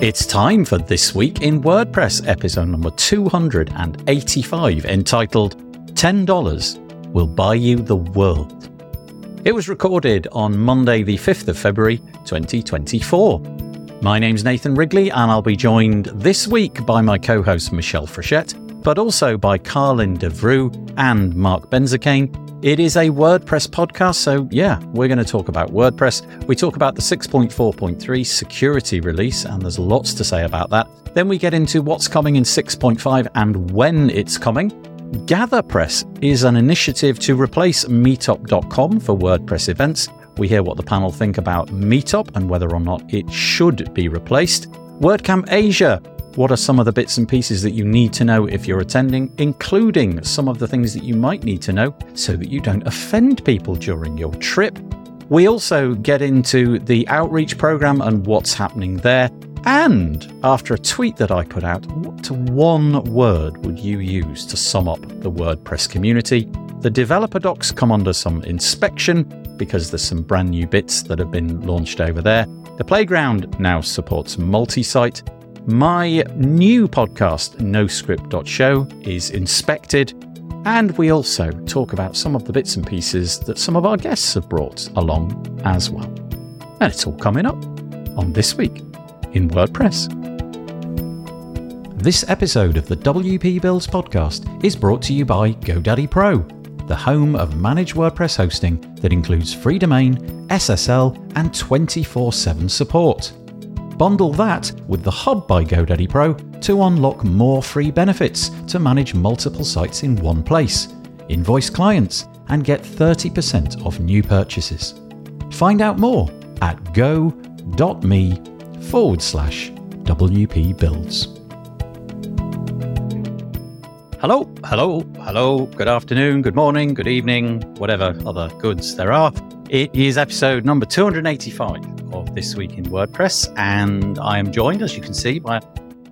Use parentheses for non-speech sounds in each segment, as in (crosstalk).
It's time for This Week in WordPress, episode number 285, entitled $10 Will Buy You the World. It was recorded on Monday, the 5th of February, 2024. My name's Nathan Wrigley, and I'll be joined this week by my co host Michelle Frechette, but also by Carlin Devroux and Mark Benzakane, it is a WordPress podcast, so yeah, we're going to talk about WordPress. We talk about the 6.4.3 security release, and there's lots to say about that. Then we get into what's coming in 6.5 and when it's coming. GatherPress is an initiative to replace Meetup.com for WordPress events. We hear what the panel think about Meetup and whether or not it should be replaced. WordCamp Asia what are some of the bits and pieces that you need to know if you're attending, including some of the things that you might need to know so that you don't offend people during your trip? We also get into the outreach program and what's happening there. And after a tweet that I put out, what one word would you use to sum up the WordPress community? The developer docs come under some inspection because there's some brand new bits that have been launched over there. The playground now supports multi site, my new podcast, NoScript.show, is inspected, and we also talk about some of the bits and pieces that some of our guests have brought along as well. And it's all coming up on This Week in WordPress. This episode of the WP Builds podcast is brought to you by GoDaddy Pro, the home of managed WordPress hosting that includes free domain, SSL, and 24 7 support. Bundle that with the Hub by GoDaddy Pro to unlock more free benefits to manage multiple sites in one place, invoice clients, and get 30% off new purchases. Find out more at go.me forward slash WP Builds. Hello, hello, hello, good afternoon, good morning, good evening, whatever other goods there are. It is episode number 285 of This Week in WordPress. And I am joined, as you can see, by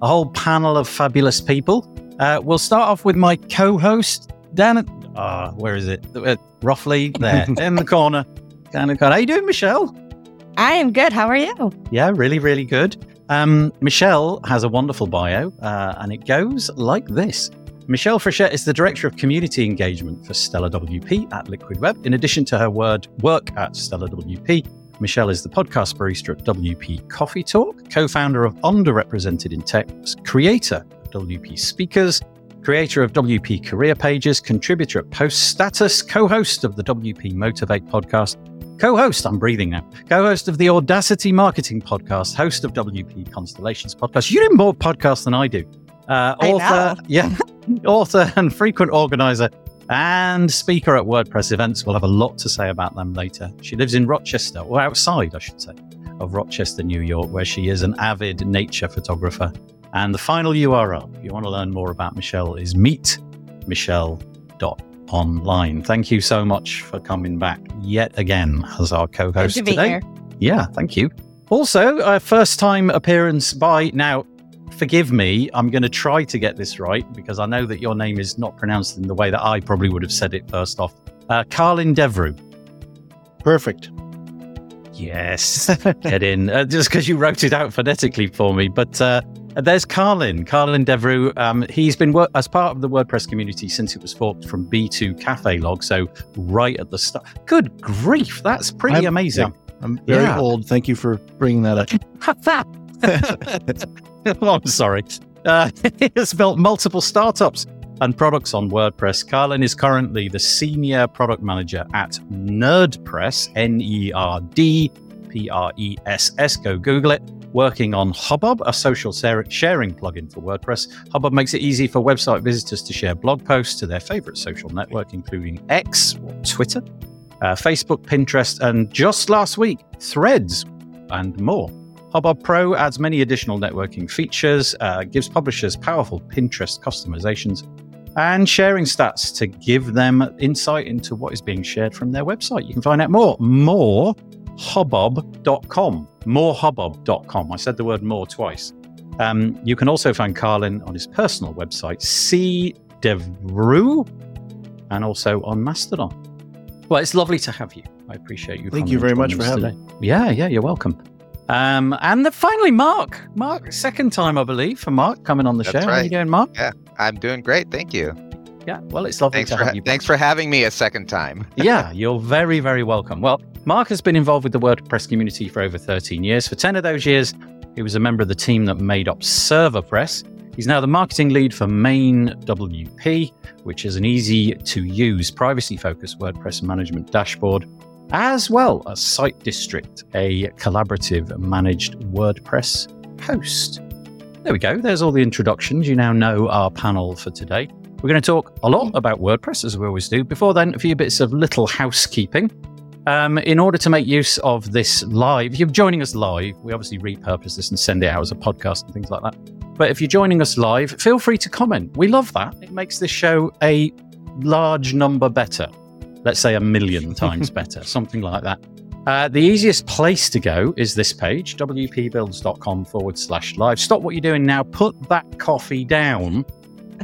a whole panel of fabulous people. Uh, we'll start off with my co host, Dan. Uh, where is it? Uh, roughly there, (laughs) in the corner. Down in the corner. How you doing, Michelle? I am good. How are you? Yeah, really, really good. Um, Michelle has a wonderful bio, uh, and it goes like this. Michelle Frechette is the Director of Community Engagement for Stellar WP at Liquid Web. In addition to her word work at Stellar WP, Michelle is the podcast barista at WP Coffee Talk, co founder of Underrepresented in Tech, creator of WP Speakers, creator of WP Career Pages, contributor at Post Status, co host of the WP Motivate podcast, co host, I'm breathing now, co host of the Audacity Marketing podcast, host of WP Constellations podcast. You do more podcasts than I do. Uh, author, yeah, (laughs) author and frequent organizer and speaker at WordPress events. We'll have a lot to say about them later. She lives in Rochester, or outside, I should say, of Rochester, New York, where she is an avid nature photographer. And the final URL, if you want to learn more about Michelle, is meetmichelle.online. Thank you so much for coming back yet again as our co host to today. Here. Yeah, thank you. Also, a first time appearance by now forgive me. I'm going to try to get this right because I know that your name is not pronounced in the way that I probably would have said it first off. Uh, Carlin Devroux. Perfect. Yes, get in. Uh, just because you wrote it out phonetically for me. But uh, there's Carlin, Carlin Devroux. Um, he's been wor- as part of the WordPress community since it was forked from B2 cafelog. So right at the start. Good grief, that's pretty I'm, amazing. Yeah, I'm very yeah. old. Thank you for bringing that up. (laughs) oh, I'm sorry. Uh, (laughs) he has built multiple startups and products on WordPress. Carlin is currently the senior product manager at NerdPress, N E R D P R E S S. Go Google it. Working on Hubbub, a social sharing plugin for WordPress. Hubbub makes it easy for website visitors to share blog posts to their favorite social network, including X or Twitter, uh, Facebook, Pinterest, and just last week, Threads, and more. Hubbub Pro adds many additional networking features, uh, gives publishers powerful Pinterest customizations, and sharing stats to give them insight into what is being shared from their website. You can find out more. More hubbub.com. Morehubbub.com. I said the word more twice. Um, you can also find Carlin on his personal website, C Devroux, and also on Mastodon. Well, it's lovely to have you. I appreciate you. Thank you very much for having me. Yeah, yeah, you're welcome. Um, and then finally, Mark. Mark, second time, I believe, for Mark coming on the That's show. How are you right. doing, Mark? Yeah. I'm doing great. Thank you. Yeah, well, it's lovely Thanks to for have you. thanks for having me a second time. (laughs) yeah, you're very, very welcome. Well, Mark has been involved with the WordPress community for over 13 years. For 10 of those years, he was a member of the team that made up ServerPress. He's now the marketing lead for Main WP, which is an easy to use, privacy focused WordPress management dashboard, as well as Site District, a collaborative managed WordPress host. There we go. There's all the introductions. You now know our panel for today. We're going to talk a lot about WordPress, as we always do. Before then, a few bits of little housekeeping. Um, in order to make use of this live, if you're joining us live, we obviously repurpose this and send it out as a podcast and things like that. But if you're joining us live, feel free to comment. We love that. It makes this show a large number better. Let's say a million (laughs) times better, something like that. Uh, the easiest place to go is this page, wpbuilds.com forward slash live. Stop what you're doing now, put that coffee down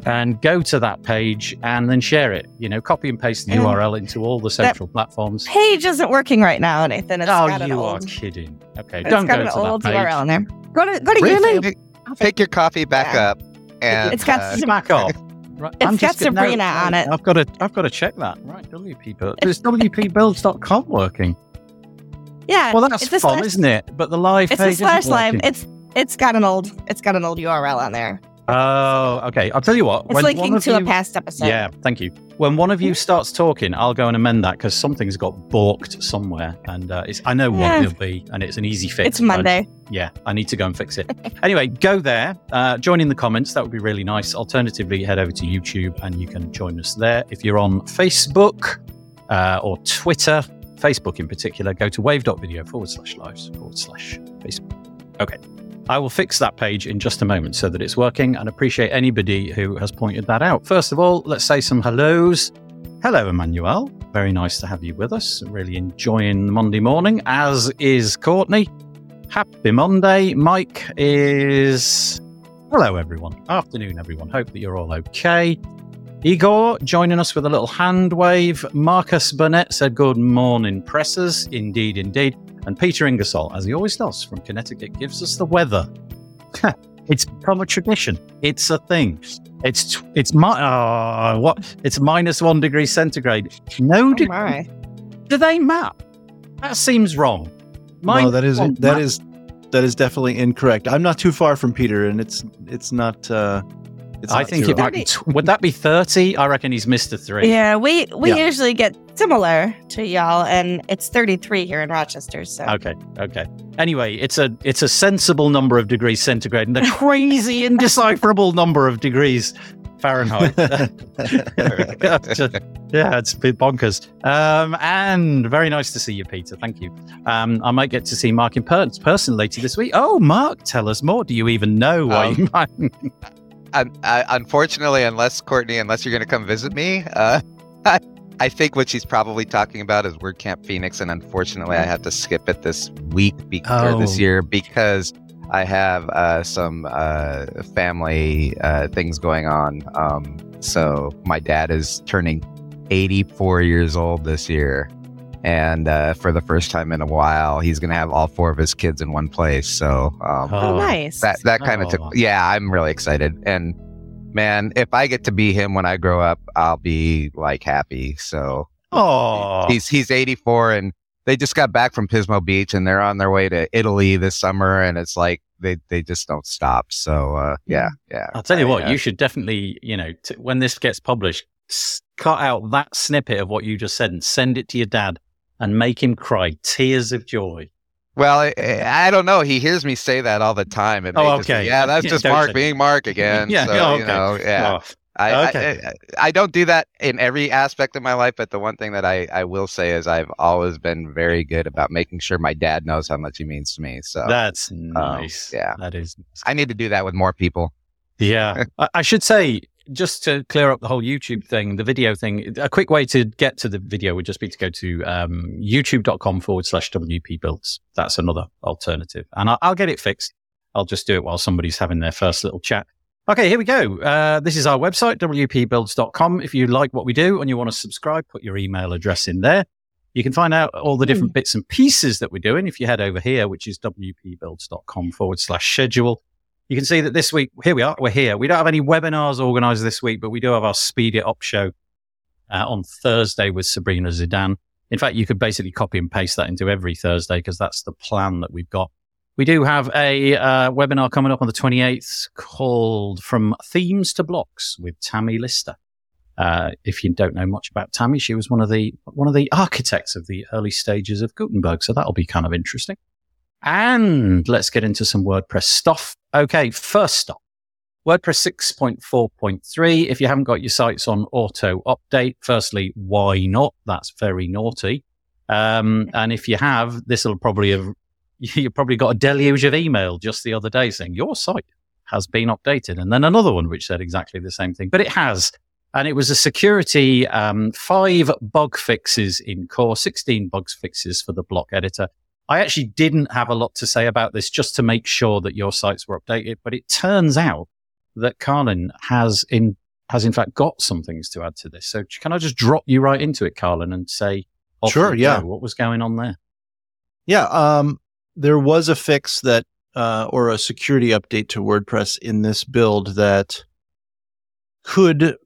and go to that page and then share it. You know, copy and paste the Yeah. URL into all the central platforms. Page isn't working right now, Nathan. It's oh, got an you are old, kidding. Okay, it's don't got go an to old that page. URL in there. Go to go to Really? YouTube. Pick, pick your coffee back Yeah. up and It's got uh, some- Smack off. Right, It's I'm got Sabrina on it. I've got to. I've got to check that. Right, WP Build. Is WPBuilds.com working? Yeah. Well, that's it's fun, slash- isn't it? But the live It's page a slash live. It's it's got an old it's got an old URL on there. Oh, okay. I'll tell you what. It's when one linking of to a past episode. Yeah, thank you. When one of you starts talking, I'll go and amend that because something's got balked somewhere, and uh, it's I know what Yeah. it'll be, and it's an easy fix. It's but I- Monday. yeah, I need to go and fix it. (laughs) anyway, go there, uh, join in the comments. That would be really nice. Alternatively, head over to YouTube and you can join us there. If you're on Facebook uh, or Twitter, Facebook in particular, go to wave.video forward slash lives forward slash Facebook. Okay. I will fix that page in just a moment so that it's working and appreciate anybody who has pointed that out. First of all, let's say some hellos. Hello, Emmanuel. Very nice to have you with us. Really enjoying Monday morning, as is Courtney. Happy Monday. Mike is. Hello, everyone. Afternoon, everyone. Hope that you're all okay. Igor joining us with a little hand wave. Marcus Burnett said, Good morning, pressers. Indeed, indeed. And Peter Ingersoll, as he always does from Connecticut, gives us the weather. it's become a tradition. It's a thing. It's tw- it's mi- oh, what? It's minus one degree centigrade. No, Oh de- my. do they map? That seems wrong. no, that is won't that map. is that is definitely incorrect. I'm not too far from Peter, and it's it's not. Uh, it's I think it wrong. might be. Tw- would that be thirty? I reckon he's missed a three. Yeah, we we Yeah. usually get similar to y'all, and it's 33 here in Rochester. So Okay. Okay. Anyway, it's a it's a sensible number of degrees centigrade and a (laughs) crazy indecipherable number of degrees Fahrenheit. (laughs) (laughs) yeah, it's a bit bonkers. Um, and very nice to see you, Peter. Thank you. Um, I might get to see Mark in per- person later this week. Oh, Mark, tell us more. Do you even know why Um, you might? I, unfortunately, unless Courtney, unless you're going to come visit me, uh, I, (laughs) I think what she's probably talking about is WordCamp Phoenix, and unfortunately, I have to skip it this week be- or this Oh. year because I have uh, some uh, family uh, things going on. Um, so my dad is turning 84 years old this year. And uh, for the first time in a while, he's going to have all four of his kids in one place. So um, oh, Oh. nice. that that kind of Oh. took yeah i'm really excited and man if i get to be him when i grow up i'll be like happy so Oh, he's he's 84 and they just got back from pismo beach and they're on their way to italy this summer and it's like they they just don't stop so uh yeah yeah I'll tell you I, what, uh, you should definitely, you know, t- when this gets published, s- cut out that snippet of what you just said and send it to your dad and make him cry tears of joy. well I, I don't know he hears me say that all the time it Oh, may just okay. yeah that's (laughs) just mark say- being mark again Yeah, so, oh, you okay. know yeah Oh, I, Okay. I, I don't do that in every aspect of my life, but the one thing that I, I will say is I've always been very good about making sure my dad knows how much he means to me. So that's um, nice. yeah. That is. nice. I need to do that with more people. Yeah. (laughs) I should say, just to clear up the whole YouTube thing, the video thing, a quick way to get to the video would just be to go to um, youtube.com forward slash WP builds. That's another alternative. And I, I'll get it fixed. I'll just do it while somebody's having their first little chat. Okay, here we go. Uh, this is our website, wpbuilds.com. If you like what we do and you want to subscribe, put your email address in there. You can find out all the different bits and pieces that we're doing if you head over here, which is wpbuilds.com forward slash schedule. You can see that this week, here we are, we're here. We don't have any webinars organized this week, but we do have our Speed It Up show uh, on Thursday with Sabrina Zeidan. In fact, you could basically copy and paste that into every Thursday because that's the plan that we've got. We do have a uh, webinar coming up on the 28th called From Themes to Blocks with Tammie Lister. Uh, if you don't know much about Tammy, she was one of the one of the architects of the early stages of Gutenberg, so that'll be kind of interesting. And let's get into some WordPress stuff. Okay, first stop. WordPress 6.4.3. If you haven't got your sites on auto update, firstly, why not? That's very naughty. Um, and if you have, this will probably have, (laughs) you probably got a deluge of email just the other day saying your site has been updated. And then another one which said exactly the same thing, but it has. And it was a security, um, five bug fixes in core, 16 bugs fixes for the block editor. I actually didn't have a lot to say about this just to make sure that your sites were updated, but it turns out that Carlin has in has in fact got some things to add to this. So can I just drop you right into it, Carlin, and say, sure, yeah, go. what was going on there? Yeah, um, there was a fix that uh, or a security update to WordPress in this build that could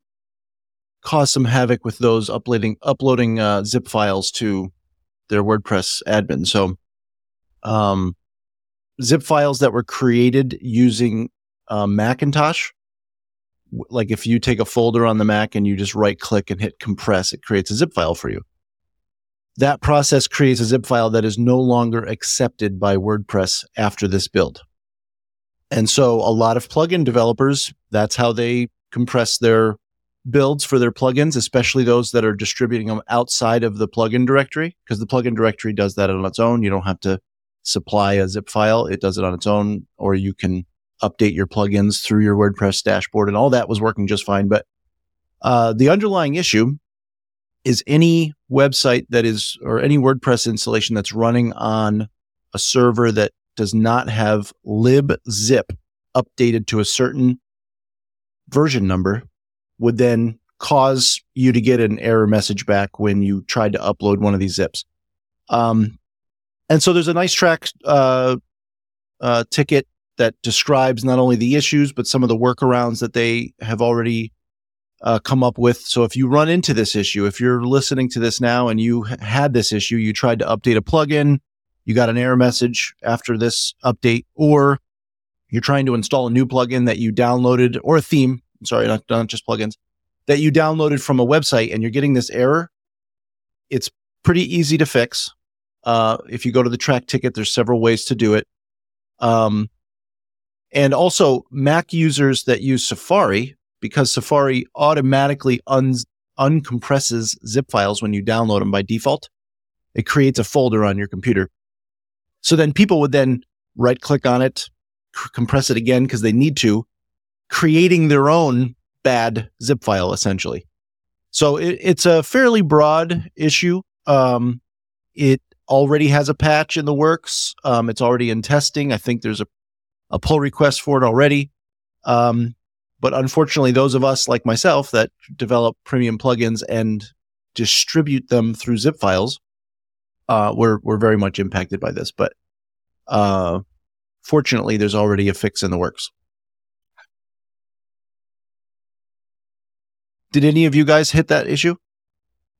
cause some havoc with those uploading uploading uh, zip files to their WordPress admin. So, um, zip files that were created using uh, Macintosh, like if you take a folder on the Mac and you just right click and hit compress, it creates a zip file for you. That process creates a zip file that is no longer accepted by WordPress after this build. And so a lot of plugin developers, that's how they compress their builds for their plugins, especially those that are distributing them outside of the plugin directory, because the plugin directory does that on its own. You don't have to supply a zip file. It does it on its own, or you can update your plugins through your WordPress dashboard and all that was working just fine. But, uh, the underlying issue is any website that is, or any WordPress installation that's running on a server that does not have libzip updated to a certain version number would then cause you to get an error message back when you tried to upload one of these zips. Um, and so there's a Nicetrack uh, uh, ticket that describes not only the issues but some of the workarounds that they have already uh, come up with. So if you run into this issue, if you're listening to this now and you had this issue, you tried to update a plugin, you got an error message after this update, or you're trying to install a new plugin that you downloaded or a theme sorry, not, not just plugins, that you downloaded from a website and you're getting this error, it's pretty easy to fix. Uh, if you go to the Trac ticket, there's several ways to do it. Um, and also Mac users that use Safari, because Safari automatically un- uncompresses zip files when you download them by default. It creates a folder on your computer. So then people would then right click on it, c- compress it again because they need to, creating their own bad zip file essentially. So it, it's a fairly broad issue. Um, it already has a patch in the works. Um, it's already in testing. I think there's a, a pull request for it already. Um, but unfortunately, those of us like myself that develop premium plugins and distribute them through zip files, uh, we're, we're very much impacted by this. But, uh, fortunately, there's already a fix in the works. Did any of you guys hit that issue?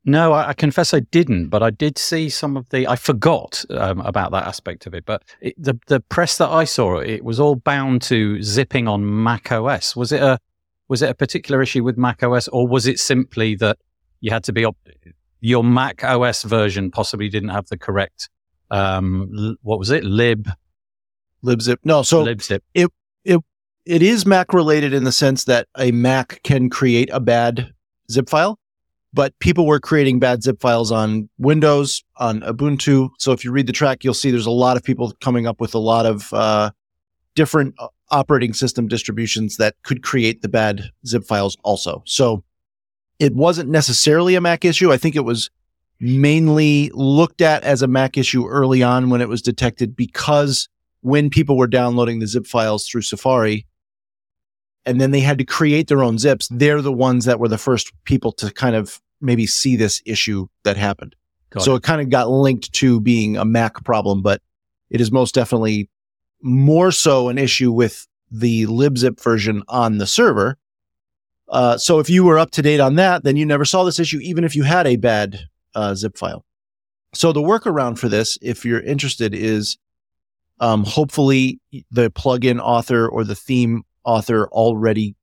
No, I, I, confess I didn't, but I did see some of the. I forgot um, about that aspect of it. But it, the the press that I saw, it was all bound to zipping on Mac OS. Was it a was it a particular issue with Mac OS, or was it simply that you had to be op- your Mac OS version possibly didn't have the correct um, what was it lib libzip? No, so libzip. It it it is Mac related in the sense that a Mac can create a bad zip file, but people were creating bad zip files on Windows, on Ubuntu. So if you read the Trac, you'll see there's a lot of people coming up with a lot of uh, different uh, operating system distributions that could create the bad zip files also. So it wasn't necessarily a Mac issue. I think it was mainly looked at as a Mac issue early on when it was detected because when people were downloading the zip files through Safari, and then they had to create their own zips. They're the ones that were the first people to kind of maybe see this issue that happened. Got so it. it, kind of got linked to being a Mac problem, but it is most definitely more so an issue with the libzip version on the server. Uh, so if you were up to date on that, then you never saw this issue, even if you had a bad uh, zip file. So the workaround for this, if you're interested, is um, hopefully the plugin author or the theme author already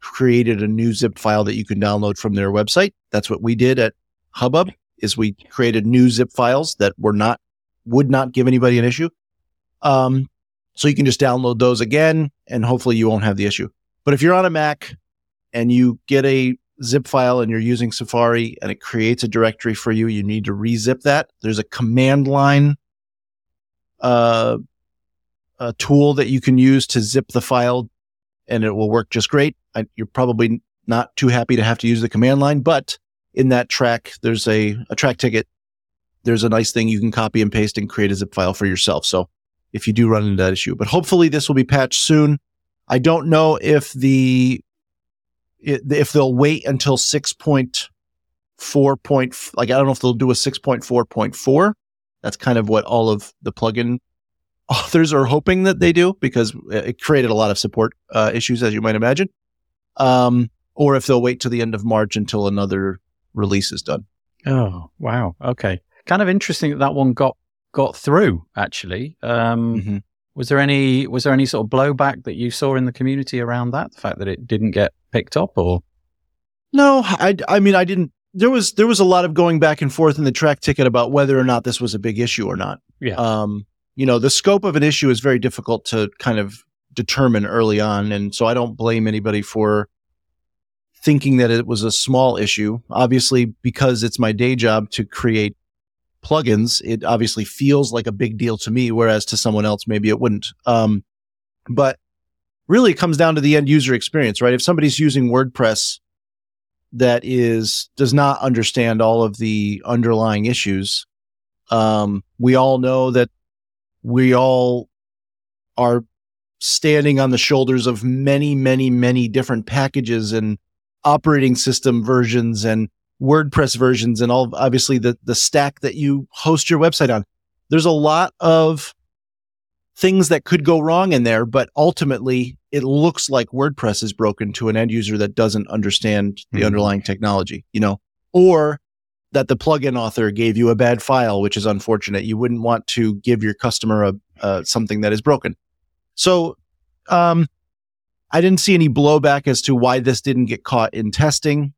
created a new zip file that you can download from their website. That's what we did at Hubbub is we created new zip files that were not would not give anybody an issue. Um, so you can just download those again and hopefully you won't have the issue. But if you're on a Mac and you get a zip file and you're using Safari and it creates a directory for you, you need to rezip that. There's a command line uh, a tool that you can use to zip the file and it will work just great. I, you're probably not too happy to have to use the command line, but in that Trac, there's a, a Trac ticket. There's a nice thing you can copy and paste and create a zip file for yourself. So if you do run into that issue, but hopefully this will be patched soon. I don't know if the, if they'll wait until 6.4 point, like, I don't know if they'll do a 6.4.4. That's kind of what all of the plugin authors are hoping that they do because it created a lot of support uh, issues, as you might imagine. Um, or if they'll wait to the end of March until another release is done. Oh wow. Okay. Kind of interesting that that one got got through. Actually, um, Mhm. was there any was there any sort of blowback that you saw in the community around that? The fact that it didn't get picked up, or No, I, I mean, I didn't. There was there was a lot of going back and forth in the Trac ticket about whether or not this was a big issue or not. Yeah. Um, you know, the scope of an issue is very difficult to kind of determine early on, and so I don't blame anybody for thinking that it was a small issue. Obviously, because it's my day job to create plugins, it obviously feels like a big deal to me, whereas to someone else maybe it wouldn't. Um, but really, it comes down to the end user experience, right? If somebody's using WordPress that is does not understand all of the underlying issues. Um, we all know that we all are standing on the shoulders of many, many, many different packages and operating system versions and WordPress versions and all obviously the the stack that you host your website on. There's a lot of things that could go wrong in there, but ultimately it looks like WordPress is broken to an end user that doesn't understand the Mhm. underlying technology, you know, or that the plugin author gave you a bad file, which is unfortunate. You wouldn't want to give your customer a, uh, something that is broken. So, um, I didn't see any blowback as to why this didn't get caught in testing.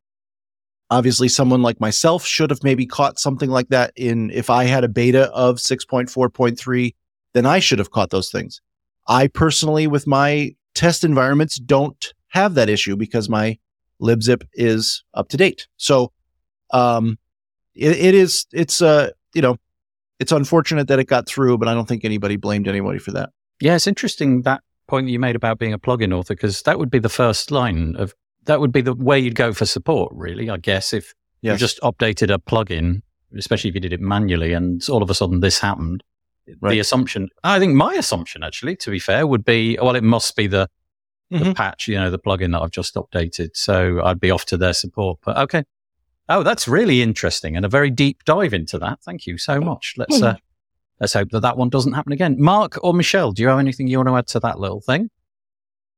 Obviously, someone like myself should have maybe caught something like that in if I had a beta of 6.4.3, then I should have caught those things. I personally, with my test environments, don't have that issue because my libzip is up to date. So, um, it, it is, it's, uh, you know, it's unfortunate that it got through, but I don't think anybody blamed anybody for that. yeah, it's interesting that point that you made about being a plugin author because that would be the first line of that would be the way you'd go for support. Really, I guess if you Yes. just updated a plugin, especially if you did it manually, and all of a sudden this happened. The assumption, I think my assumption actually, to be fair, would be, well, it must be the, the Mhm. patch, you know, the plugin that I've just updated. So I'd be off to their support. But okay. Oh, that's really interesting and a very deep dive into that. Thank you so much. Let's, uh, let's hope that that one doesn't happen again. Mark or Michelle, do you have anything you want to add to that little thing?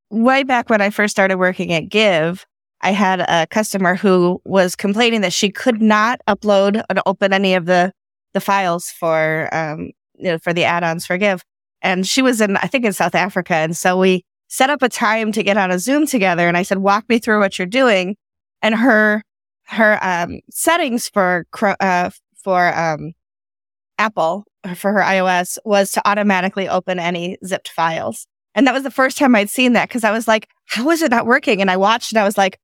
way back when I first started working at Give, I had a customer who was complaining that she could not upload and open any of the the files for um you know for the add-ons for Give. And she was in I think in South Africa and so we set up a time to get on a Zoom together and I said walk me through what you're doing and her her um settings for uh for um Apple for her iOS was to automatically open any zipped files. And that was the first time I'd seen that because I was like, how is it not working? And I watched and I was like,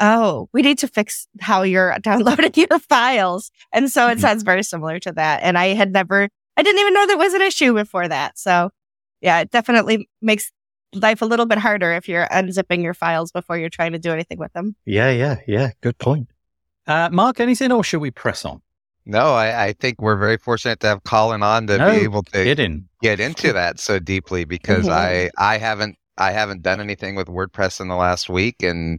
oh, we need to fix how you're (laughs) downloading your files. And so it Mhm. sounds very similar to that. And I had never, I didn't even know there was an issue before that. So yeah, it definitely makes life a little bit harder if you're unzipping your files before you're trying to do anything with them. Yeah, yeah, yeah. Good point. Uh, Mark, anything or should we press on? No, I, I think we're very fortunate to have Colin on to No be able to Kidding. get into that so deeply because Mhm. I I haven't I haven't done anything with WordPress in the last week and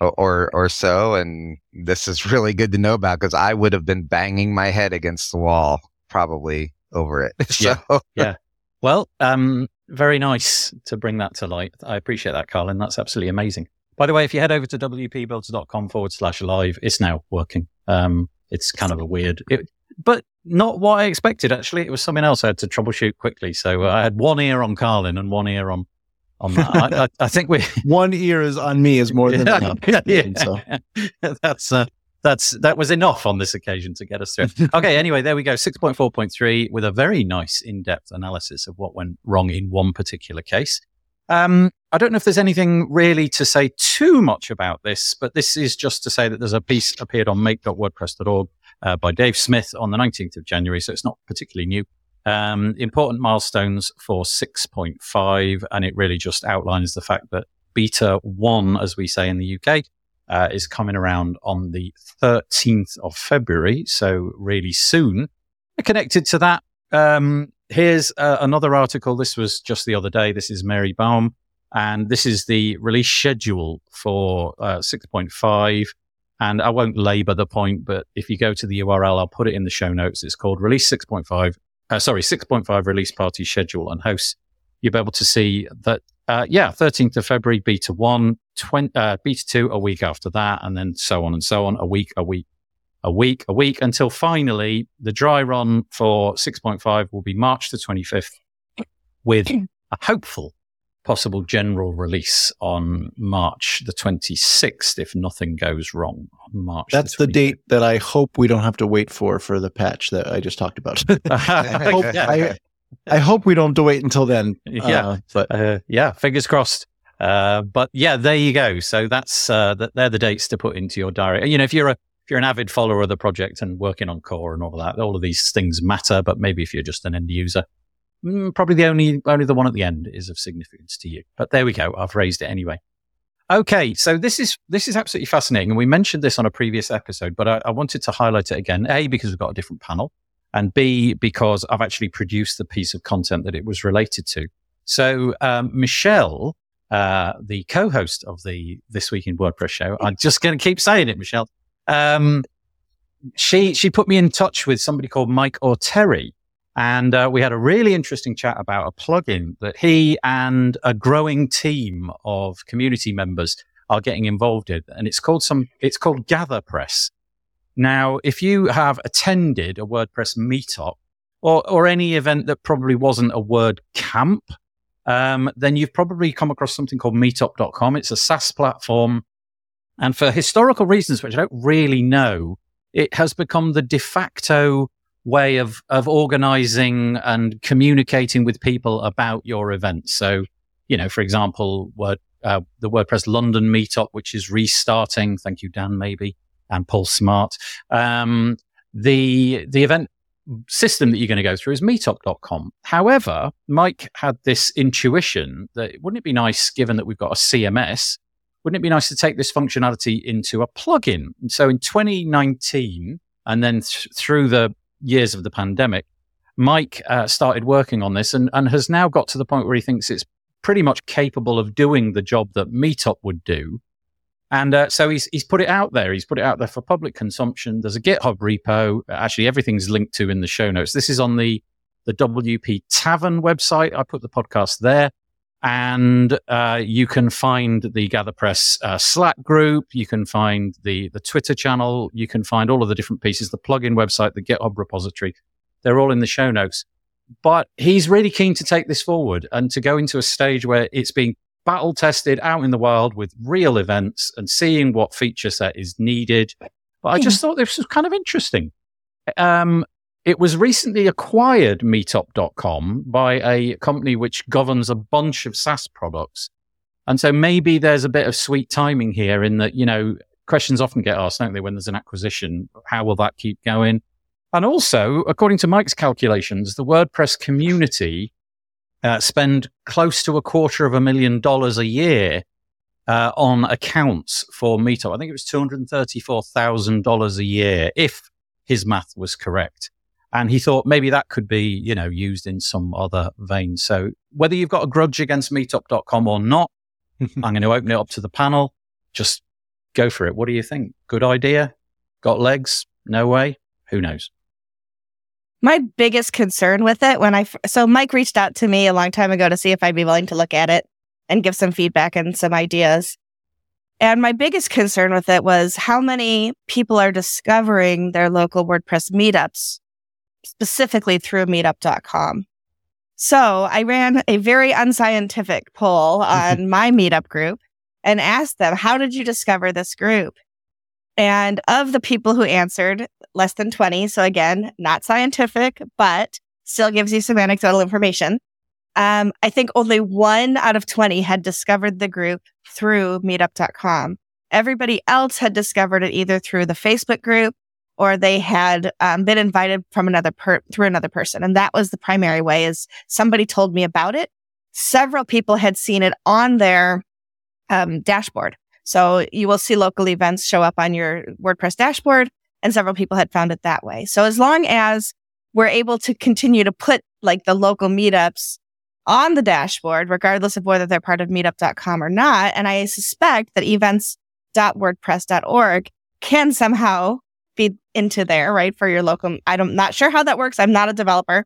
or or, or so, and this is really good to know about because I would have been banging my head against the wall probably over it. (laughs) So, yeah. Well, um, very nice to bring that to light. I appreciate that, Colin. That's absolutely amazing. By the way, if you head over to wpbuilds.com forward slash live, it's now working. Um, it's kind of a weird, it, but not what I expected. Actually, it was something else I had to troubleshoot quickly. So uh, I had one ear on Carlin and one ear on on that. I, I, I, think we (laughs) one ear is on me is more than enough. yeah, yeah. So. (laughs) that's uh, that's that was enough on this occasion to get us through. (laughs) okay, anyway, there we go. Six point four point three with a very nice in depth analysis of what went wrong in one particular case. Um, I don't know if there's anything really to say too much about this, but this is just to say that there's a piece appeared on make.wordpress.org uh, by Dave Smith on the 19th of January, so it's not particularly new. Um, important milestones for 6.5, and it really just outlines the fact that beta 1, as we say in the UK, uh, is coming around on the 13th of February, so really soon. Connected to that, um, here's uh, another article. This was just the other day. This is Mary Baum, and this is the release schedule for uh, 6.5. And I won't labor the point, but if you go to the URL, I'll put it in the show notes. It's called Release 6.5. Uh, sorry, 6.5 release party schedule and hosts. You'll be able to see that, uh, yeah, 13th of February, beta one, 20, uh, beta two, a week after that, and then so on and so on, a week, a week, a week, a week, until finally the dry run for 6.5 will be March the 25th with a hopeful possible general release on March the 26th if nothing goes wrong March. That's the, the date that I hope we don't have to wait for for the patch that I just talked about. (laughs) (laughs) I, hope, I, I, hope we don't have to wait until then. Yeah, uh, but uh, yeah, fingers crossed. Uh, but yeah, there you go. So that's uh, that. They're the dates to put into your diary. You know, if you're a if you're an avid follower of the project and working on core and all of that, all of these things matter. But maybe if you're just an end user, mm, probably the only only the one at the end is of significance to you. But there we go. I've raised it anyway. Okay, so this is this is absolutely fascinating, and we mentioned this on a previous episode, but I, I wanted to highlight it again. A because we've got a different panel, and B because I've actually produced the piece of content that it was related to. So um, Michelle, uh, the co-host of the This Week in WordPress show, I'm just going to keep saying it, Michelle. Um, she she put me in touch with somebody called Mike Auteri, and uh, we had a really interesting chat about a plugin that he and a growing team of community members are getting involved in. And it's called some, it's called GatherPress. Now, if you have attended a WordPress meetup or, or any event that probably wasn't a word camp, um, then you've probably come across something called meetup.com. It's a SaaS platform. And for historical reasons, which I don't really know, it has become the de facto way of of organizing and communicating with people about your events. So, you know, for example, Word, uh, the WordPress London meetup, which is restarting. Thank you, Dan, maybe, and Paul Smart. Um, the the event system that you're going to go through is meetup.com. However, Mike had this intuition that wouldn't it be nice, given that we've got a CMS, wouldn't it be nice to take this functionality into a plugin? And so in 2019, and then th- through the years of the pandemic, Mike uh, started working on this and, and has now got to the point where he thinks it's pretty much capable of doing the job that Meetup would do. And uh, so he's, he's put it out there. He's put it out there for public consumption. There's a GitHub repo. Actually, everything's linked to in the show notes. This is on the, the WP Tavern website. I put the podcast there. And uh, you can find the GatherPress uh, Slack group. You can find the the Twitter channel. You can find all of the different pieces, the plugin website, the GitHub repository. They're all in the show notes. But he's really keen to take this forward and to go into a stage where it's being battle tested out in the wild with real events and seeing what feature set is needed. But I just thought this was kind of interesting. Um, it was recently acquired meetup.com by a company which governs a bunch of SaaS products. And so maybe there's a bit of sweet timing here in that, you know, questions often get asked, don't they, when there's an acquisition? How will that keep going? And also, according to Mike's calculations, the WordPress community uh, spend close to a quarter of a million dollars a year uh, on accounts for Meetup. I think it was $234,000 a year, if his math was correct. And he thought maybe that could be, you know, used in some other vein. So whether you've got a grudge against meetup.com or not, (laughs) I'm going to open it up to the panel. Just go for it. What do you think? Good idea? Got legs? No way? Who knows? My biggest concern with it when I, so Mike reached out to me a long time ago to see if I'd be willing to look at it and give some feedback and some ideas. And my biggest concern with it was how many people are discovering their local WordPress meetups, specifically through meetup.com. So I ran a very unscientific poll on my meetup group and asked them, how did you discover this group? And of the people who answered, less than 20. So again, not scientific, but still gives you some anecdotal information. Um, I think only one out of 20 had discovered the group through meetup.com. Everybody else had discovered it either through the Facebook group or they had um, been invited from another per- through another person. And that was the primary way is somebody told me about it. Several people had seen it on their um, dashboard. So you will see local events show up on your WordPress dashboard and several people had found it that way. So as long as we're able to continue to put like the local meetups on the dashboard, regardless of whether they're part of meetup.com or not. And I suspect that events.wordpress.org can somehow feed into there, right? For your local. I'm not sure how that works. I'm not a developer,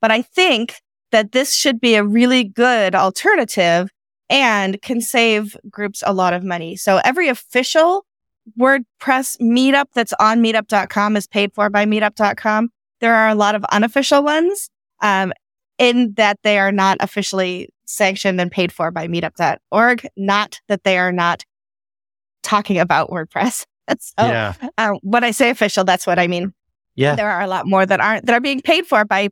but I think that this should be a really good alternative and can save groups a lot of money. So every official WordPress meetup that's on meetup.com is paid for by meetup.com. There are a lot of unofficial ones. Um, in that they are not officially sanctioned and paid for by meetup.org, not that they are not talking about WordPress. (laughs) so, yeah. Uh, when I say official, that's what I mean. Yeah. There are a lot more that aren't, that are being paid for by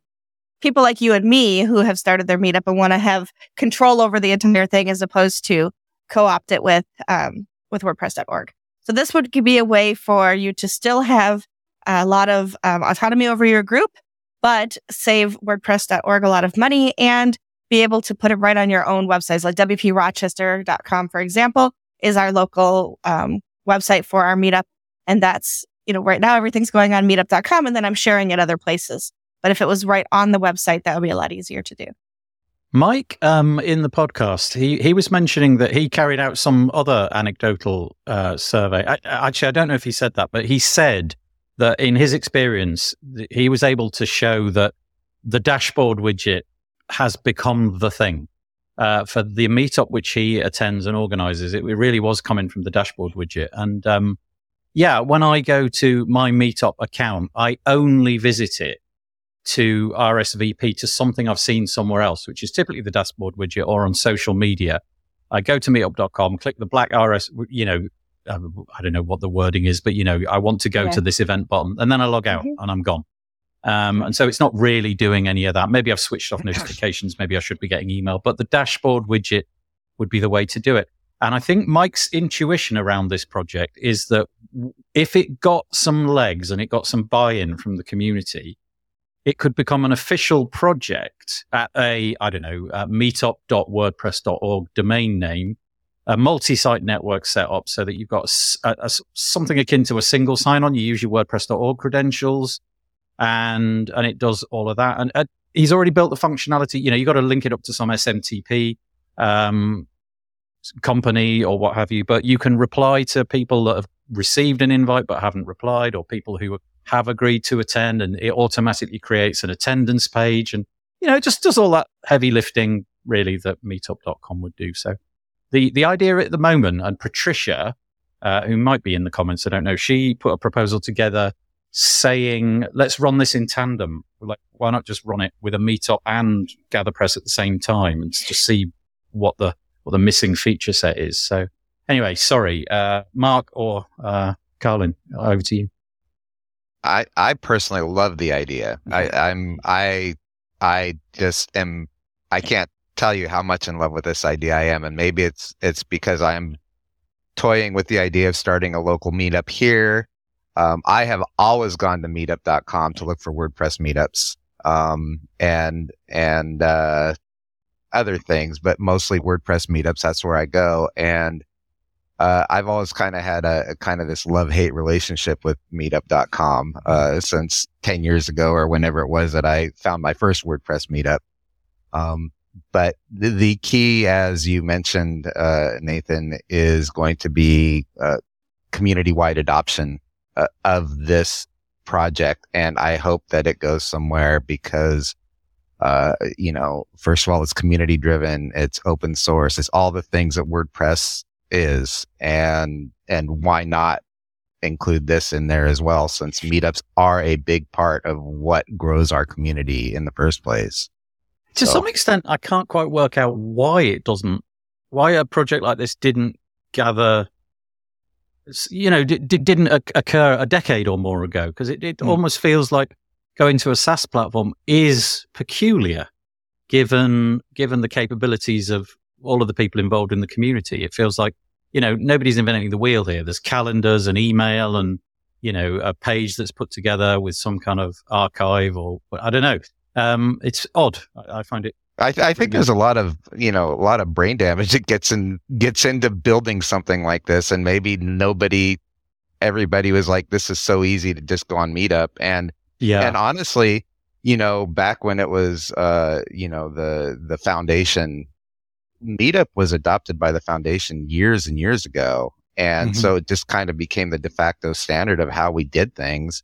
people like you and me who have started their meetup and want to have control over the entire thing as opposed to co-opt it with, um, with WordPress.org. So this would be a way for you to still have a lot of um, autonomy over your group, but save WordPress.org a lot of money and be able to put it right on your own websites. Like WPRochester.com, for example, is our local um, website for our meetup. And that's, you know, right now everything's going on meetup.com and then I'm sharing it other places. But if it was right on the website, that would be a lot easier to do. Mike, um, in the podcast, he, he was mentioning that he carried out some other anecdotal uh, survey. I, actually, I don't know if he said that, but he said that in his experience, he was able to show that the dashboard widget has become the thing. Uh, for the meetup which he attends and organizes, it, really was coming from the dashboard widget. And um, yeah, when I go to my meetup account, I only visit it to RSVP to something I've seen somewhere else, which is typically the dashboard widget or on social media. I go to meetup.com, click the black RS, you know, um, I don't know what the wording is, but you know, I want to go yeah. to this event button and then I log out mm-hmm. and I'm gone. Um, and so it's not really doing any of that. Maybe I've switched off notifications. Maybe I should be getting email, but the dashboard widget would be the way to do it. And I think Mike's intuition around this project is that if it got some legs and it got some buy-in from the community, it could become an official project at a, I don't know, meetup.wordpress.org domain name a multi-site network set up so that you've got a, a, something akin to a single sign-on. You use your WordPress.org credentials, and and it does all of that. And uh, he's already built the functionality. You know, you got to link it up to some SMTP um, company or what have you. But you can reply to people that have received an invite but haven't replied, or people who have agreed to attend, and it automatically creates an attendance page, and you know, it just does all that heavy lifting really that Meetup.com would do. So the the idea at the moment, and Patricia, uh, who might be in the comments, I don't know, she put a proposal together saying, let's run this in tandem. Like, why not just run it with a meetup and GatherPress at the same time and just see what the what the missing feature set is. So anyway, sorry, uh, Mark or uh, Carlin, over to you. I I personally love the idea. I, I'm I I just am I can't tell you how much in love with this idea I am. And maybe it's, it's because I'm toying with the idea of starting a local meetup here. Um, I have always gone to meetup.com to look for WordPress meetups, um, and, and, uh, other things, but mostly WordPress meetups. That's where I go. And, uh, I've always kind of had a, a, kind of this love hate relationship with meetup.com, uh, since 10 years ago or whenever it was that I found my first WordPress meetup. Um, but the, the, key, as you mentioned, uh, Nathan, is going to be uh, community wide adoption uh, of this project. And I hope that it goes somewhere because, uh, you know, first of all, it's community driven. It's open source. It's all the things that WordPress is. And, and why not include this in there as well, since meetups are a big part of what grows our community in the first place. To so. some extent, I can't quite work out why it doesn't, why a project like this didn't gather you know, d- d- didn't occur a decade or more ago because it, it mm. almost feels like going to a SaaS platform is peculiar given given the capabilities of all of the people involved in the community. It feels like you know nobody's inventing the wheel here. There's calendars and email and you know a page that's put together with some kind of archive or I don't know. Um, it's odd. I, I find it I, I, think there's a lot of you know a lot of brain damage that gets in gets into building something like this, and maybe nobody, everybody was like, "This is so easy to just go on Meetup," and yeah, and honestly, you know, back when it was, uh, you know, the the foundation, Meetup was adopted by the foundation years and years ago, and mm-hmm. so it just kind of became the de facto standard of how we did things,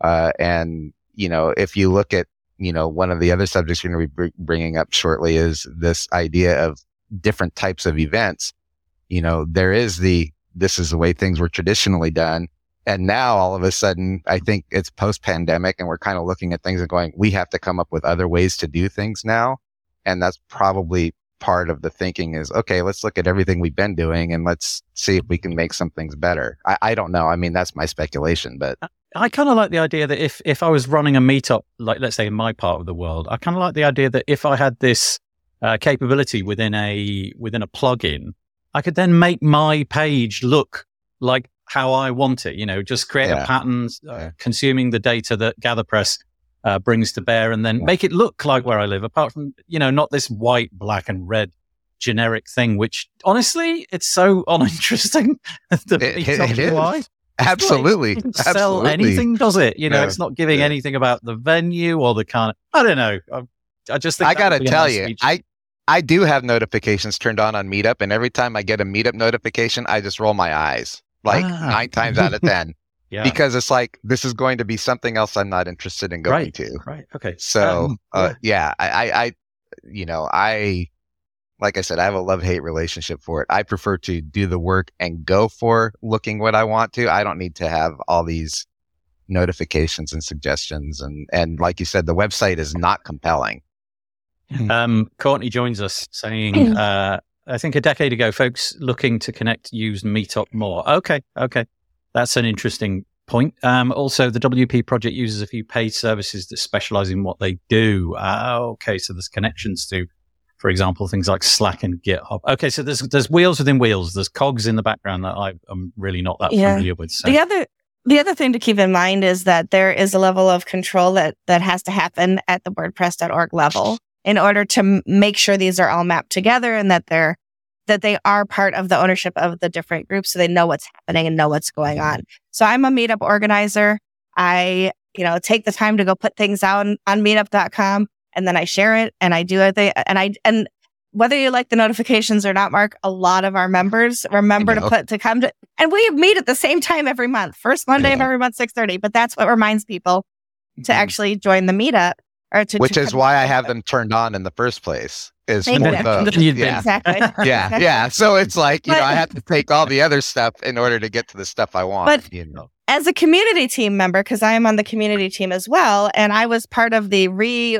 uh, and you know, if you look at you know, one of the other subjects you're going to be bringing up shortly is this idea of different types of events. You know, there is the, this is the way things were traditionally done. And now all of a sudden, I think it's post pandemic and we're kind of looking at things and going, we have to come up with other ways to do things now. And that's probably part of the thinking is, okay, let's look at everything we've been doing and let's see if we can make some things better. I, I don't know. I mean, that's my speculation, but I kind of like the idea that if if I was running a meetup, like let's say in my part of the world, I kind of like the idea that if I had this uh, capability within a within a plugin, I could then make my page look like how I want it. You know, just create yeah. a pattern, uh, yeah. consuming the data that GatherPress uh, brings to bear, and then yeah. make it look like where I live. Apart from you know, not this white, black, and red generic thing, which honestly, it's so (laughs) uninteresting. (laughs) the it, it, it is. Absolutely. sell Absolutely. anything, does it? You know, no. it's not giving yeah. anything about the venue or the kind of, I don't know. I, I just think I got to tell you, speech. I, I do have notifications turned on on Meetup, and every time I get a Meetup notification, I just roll my eyes like ah. nine times out of 10. Yeah. Because it's like, this is going to be something else I'm not interested in going right. to. Right. Okay. So, um, uh, yeah, I, I, you know, I, like I said, I have a love hate relationship for it. I prefer to do the work and go for looking what I want to. I don't need to have all these notifications and suggestions. And, and like you said, the website is not compelling. Hmm. Um, Courtney joins us saying, uh, I think a decade ago, folks looking to connect used Meetup more. Okay. Okay. That's an interesting point. Um, also, the WP project uses a few paid services that specialize in what they do. Uh, okay. So there's connections to for example, things like Slack and GitHub. Okay, so there's there's wheels within wheels. There's cogs in the background that I, am really not that yeah. familiar with. So. The other the other thing to keep in mind is that there is a level of control that that has to happen at the WordPress.org level in order to m- make sure these are all mapped together and that they're that they are part of the ownership of the different groups, so they know what's happening and know what's going on. So I'm a meetup organizer. I you know take the time to go put things out on, on Meetup.com and then I share it and I do it. And I, and whether you like the notifications or not, Mark, a lot of our members remember to put to come to, and we meet at the same time every month, first Monday of every month, 630. But that's what reminds people to mm-hmm. actually join the meetup or to, which to is why I have them turned on in the first place. Is for the, yeah. Exactly. (laughs) yeah, yeah. So it's like you but, know I have to take all the other stuff in order to get to the stuff I want. But you know, as a community team member, because I am on the community team as well, and I was part of the re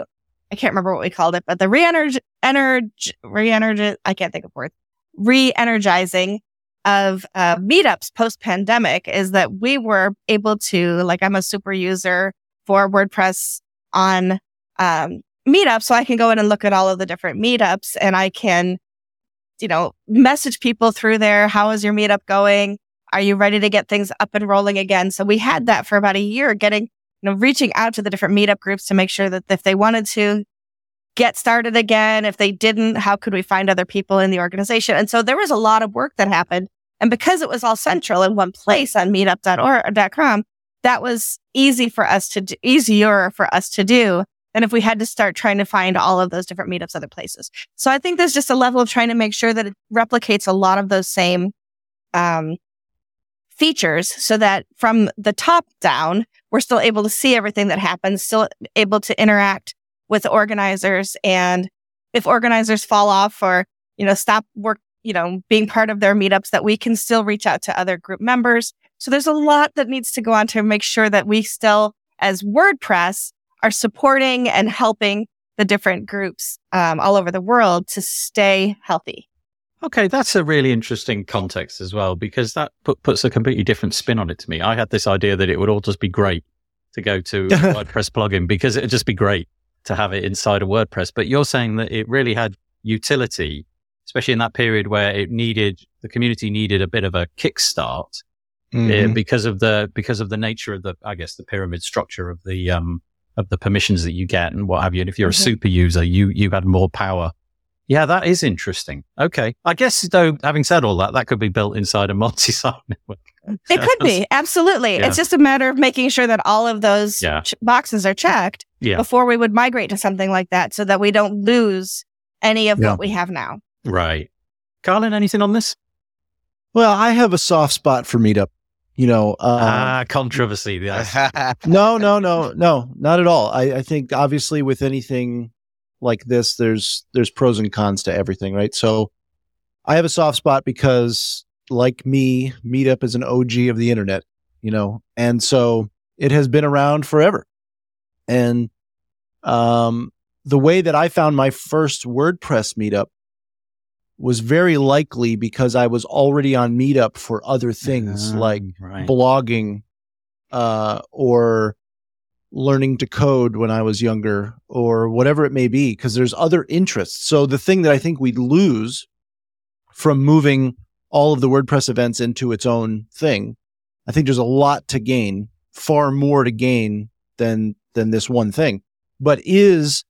I can't remember what we called it, but the re-energy, energy, re-energy, I can't think of words, re-energizing of uh, meetups post pandemic is that we were able to, like, I'm a super user for WordPress on um, meetup. So I can go in and look at all of the different meetups and I can, you know, message people through there. How is your meetup going? Are you ready to get things up and rolling again? So we had that for about a year, getting you know, reaching out to the different meetup groups to make sure that if they wanted to get started again, if they didn't, how could we find other people in the organization? And so there was a lot of work that happened. And because it was all central in one place on meetup.org.com, that was easy for us to do, easier for us to do than if we had to start trying to find all of those different meetups other places. So I think there's just a level of trying to make sure that it replicates a lot of those same um, features so that from the top down, we're still able to see everything that happens, still able to interact with organizers. And if organizers fall off or, you know, stop work, you know, being part of their meetups, that we can still reach out to other group members. So there's a lot that needs to go on to make sure that we still, as WordPress, are supporting and helping the different groups um, all over the world to stay healthy. Okay, that's a really interesting context as well because that put, puts a completely different spin on it to me. I had this idea that it would all just be great to go to a (laughs) WordPress plugin because it'd just be great to have it inside a WordPress. But you're saying that it really had utility, especially in that period where it needed the community needed a bit of a kickstart eh, mm-hmm. because of the because of the nature of the I guess the pyramid structure of the um of the permissions that you get and what have you. And if you're mm-hmm. a super user, you you had more power yeah, that is interesting. Okay. I guess, though, having said all that, that could be built inside a (laughs) multi site network. It could be. (laughs) Absolutely. Yeah. It's just a matter of making sure that all of those yeah. ch- boxes are checked yeah. before we would migrate to something like that so that we don't lose any of what we have now. Right. Carlin, anything on this? Well, I have a soft spot for Meetup. You know, uh, ah, controversy. Yes. (laughs) no, no, no, no, not at all. I, I think obviously with anything like this, there's there's pros and cons to everything, right? So I have a soft spot because like me, Meetup is an OG of the internet, you know, and so it has been around forever. And um, the way that I found my first WordPress meetup was very likely because I was already on Meetup for other things uh, like right. blogging uh, or learning to code when I was younger or whatever it may be, because there's other interests. So the thing that I think we'd lose from moving all of the WordPress events into its own thing, I think there's a lot to gain, far more to gain than than this one thing. But is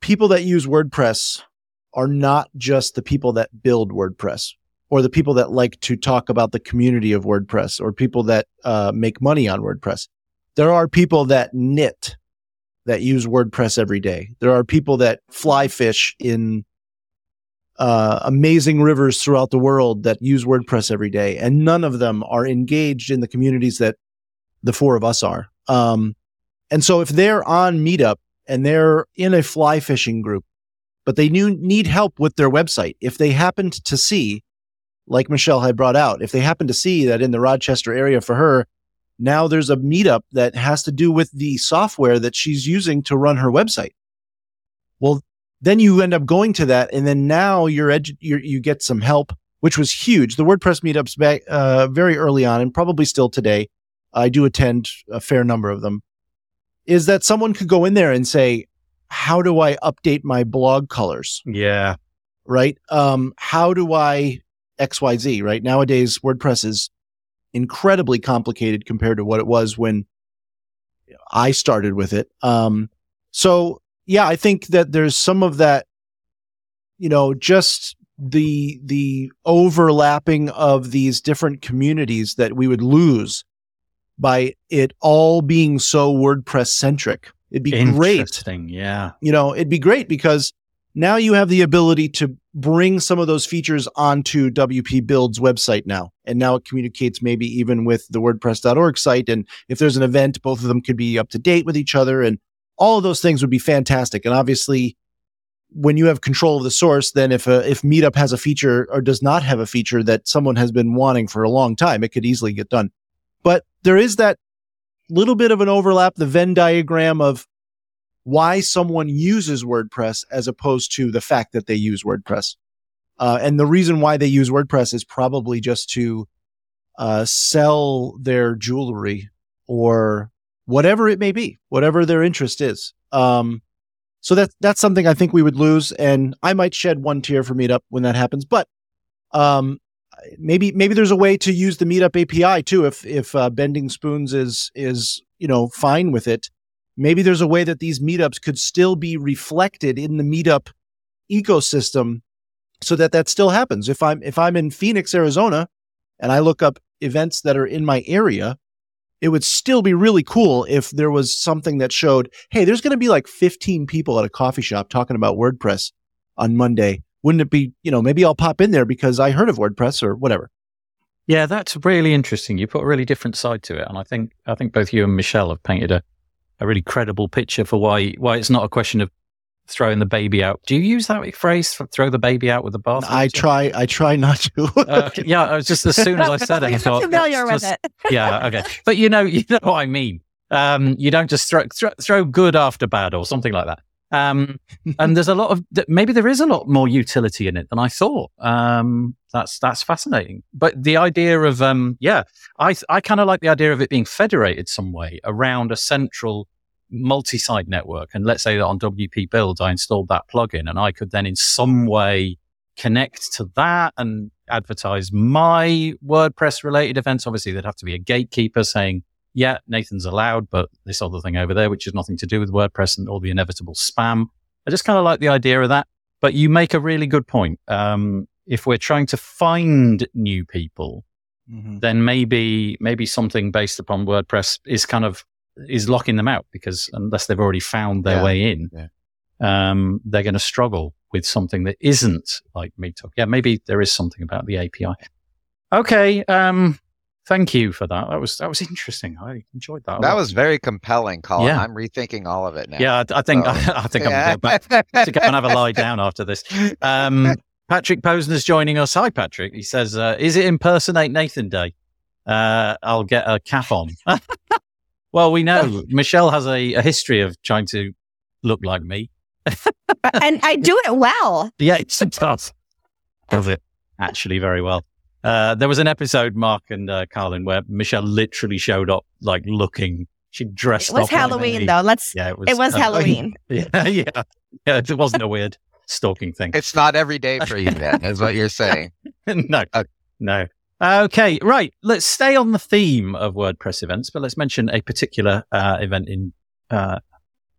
people that use WordPress are not just the people that build WordPress or the people that like to talk about the community of WordPress or people that uh, make money on WordPress there are people that knit that use WordPress every day. There are people that fly fish in uh, amazing rivers throughout the world that use WordPress every day, and none of them are engaged in the communities that the four of us are. Um, and so, if they're on Meetup and they're in a fly fishing group, but they need help with their website, if they happened to see, like Michelle had brought out, if they happen to see that in the Rochester area for her, now there's a meetup that has to do with the software that she's using to run her website. Well, then you end up going to that, and then now you're, edu- you're you get some help, which was huge. The WordPress meetups back uh, very early on, and probably still today. I do attend a fair number of them. Is that someone could go in there and say, "How do I update my blog colors?" Yeah, right. Um, how do I X Y Z? Right nowadays, WordPress is incredibly complicated compared to what it was when I started with it. Um, so yeah, I think that there's some of that, you know, just the the overlapping of these different communities that we would lose by it all being so WordPress centric. It'd be great. Yeah. You know, it'd be great because now you have the ability to bring some of those features onto WP Builds website now. And now it communicates maybe even with the WordPress.org site. And if there's an event, both of them could be up to date with each other. And all of those things would be fantastic. And obviously, when you have control of the source, then if a, if Meetup has a feature or does not have a feature that someone has been wanting for a long time, it could easily get done. But there is that little bit of an overlap, the Venn diagram of why someone uses WordPress as opposed to the fact that they use WordPress. Uh, and the reason why they use WordPress is probably just to uh, sell their jewelry or whatever it may be, whatever their interest is. Um, so that's that's something I think we would lose, and I might shed one tear for Meetup when that happens. But um, maybe maybe there's a way to use the Meetup API too. If if uh, Bending Spoons is is you know fine with it, maybe there's a way that these meetups could still be reflected in the meetup ecosystem so that that still happens if i'm if i'm in phoenix arizona and i look up events that are in my area it would still be really cool if there was something that showed hey there's going to be like 15 people at a coffee shop talking about wordpress on monday wouldn't it be you know maybe i'll pop in there because i heard of wordpress or whatever Yeah, that's really interesting. You put a really different side to it, and I think I think both you and Michelle have painted a, a really credible picture for why why it's not a question of throwing the baby out. Do you use that phrase? Throw the baby out with the bath? I try. I try not to. (laughs) uh, yeah, I was just as soon as I (laughs) said it, I thought familiar with just, it. (laughs) yeah, okay, but you know, you know what I mean. Um, you don't just throw, throw throw good after bad or something like that. Um, (laughs) and there's a lot of maybe there is a lot more utility in it than I thought. Um, that's that's fascinating. But the idea of um, yeah, I I kind of like the idea of it being federated some way around a central multi-site network. And let's say that on WP Build I installed that plugin, and I could then in some way connect to that and advertise my WordPress related events. Obviously, there'd have to be a gatekeeper saying yeah, Nathan's allowed, but this other thing over there, which has nothing to do with WordPress and all the inevitable spam. I just kind of like the idea of that. But you make a really good point. Um, if we're trying to find new people, mm-hmm. then maybe maybe something based upon WordPress is kind of is locking them out because unless they've already found their yeah. way in, yeah. um, they're going to struggle with something that isn't like Meetup. Yeah, maybe there is something about the API. Okay, um, Thank you for that. That was that was interesting. I enjoyed that. That was very compelling, Colin. Yeah. I'm rethinking all of it now. Yeah, I, I think (laughs) so, I, I, think yeah. I'm going to go back to go and have a lie down after this. (laughs) Um, Patrick Posner's joining us. Hi, Patrick. He says, uh, "Is it impersonate Nathan Day?" Uh, I'll get a cap on. (laughs) well, we know Michelle has a, a history of trying to look like me, and I do it well. Yeah, it does. Does it actually very well. Uh, there was an episode, Mark and uh, Carlin, where Michelle literally showed up like looking. She dressed. It was Halloween like though. Let's. Yeah, it was. It was uh, Halloween. (laughs) Yeah, (laughs) yeah, yeah. It wasn't a weird stalking thing. It's not every day for you, then, is what you're saying. (laughs) no, uh, no. Okay, right. Let's stay on the theme of WordPress events, but let's mention a particular uh, event in. Uh,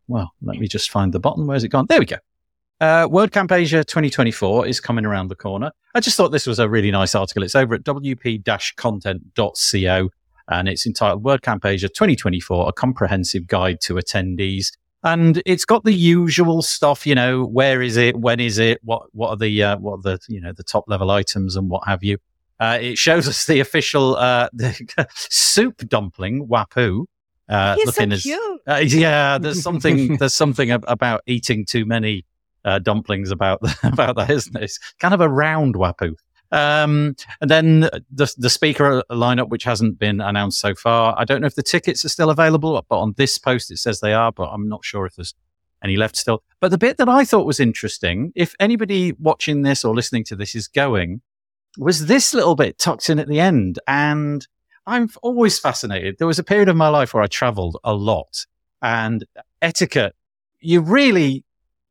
well, let me just find the button. Where's it gone? There we go. Uh, WordCamp Asia 2024 is coming around the corner. I just thought this was a really nice article. It's over at wp-content.co and it's entitled WordCamp Asia 2024, a comprehensive guide to attendees. And it's got the usual stuff, you know, where is it? When is it? What, what are the, uh, what are the, you know, the top level items and what have you. Uh, it shows us the official, uh, (laughs) the soup dumpling, Wapuu. Uh, He's looking so as, cute. Uh, yeah, there's something, (laughs) there's something about eating too many uh, dumplings about (laughs) about that, isn't it? It's kind of a round Wapuu. Um, and then the the speaker lineup, which hasn't been announced so far. I don't know if the tickets are still available, but on this post it says they are, but I'm not sure if there's any left still. But the bit that I thought was interesting, if anybody watching this or listening to this is going, was this little bit tucked in at the end. And I'm always fascinated. There was a period of my life where I traveled a lot and etiquette. You really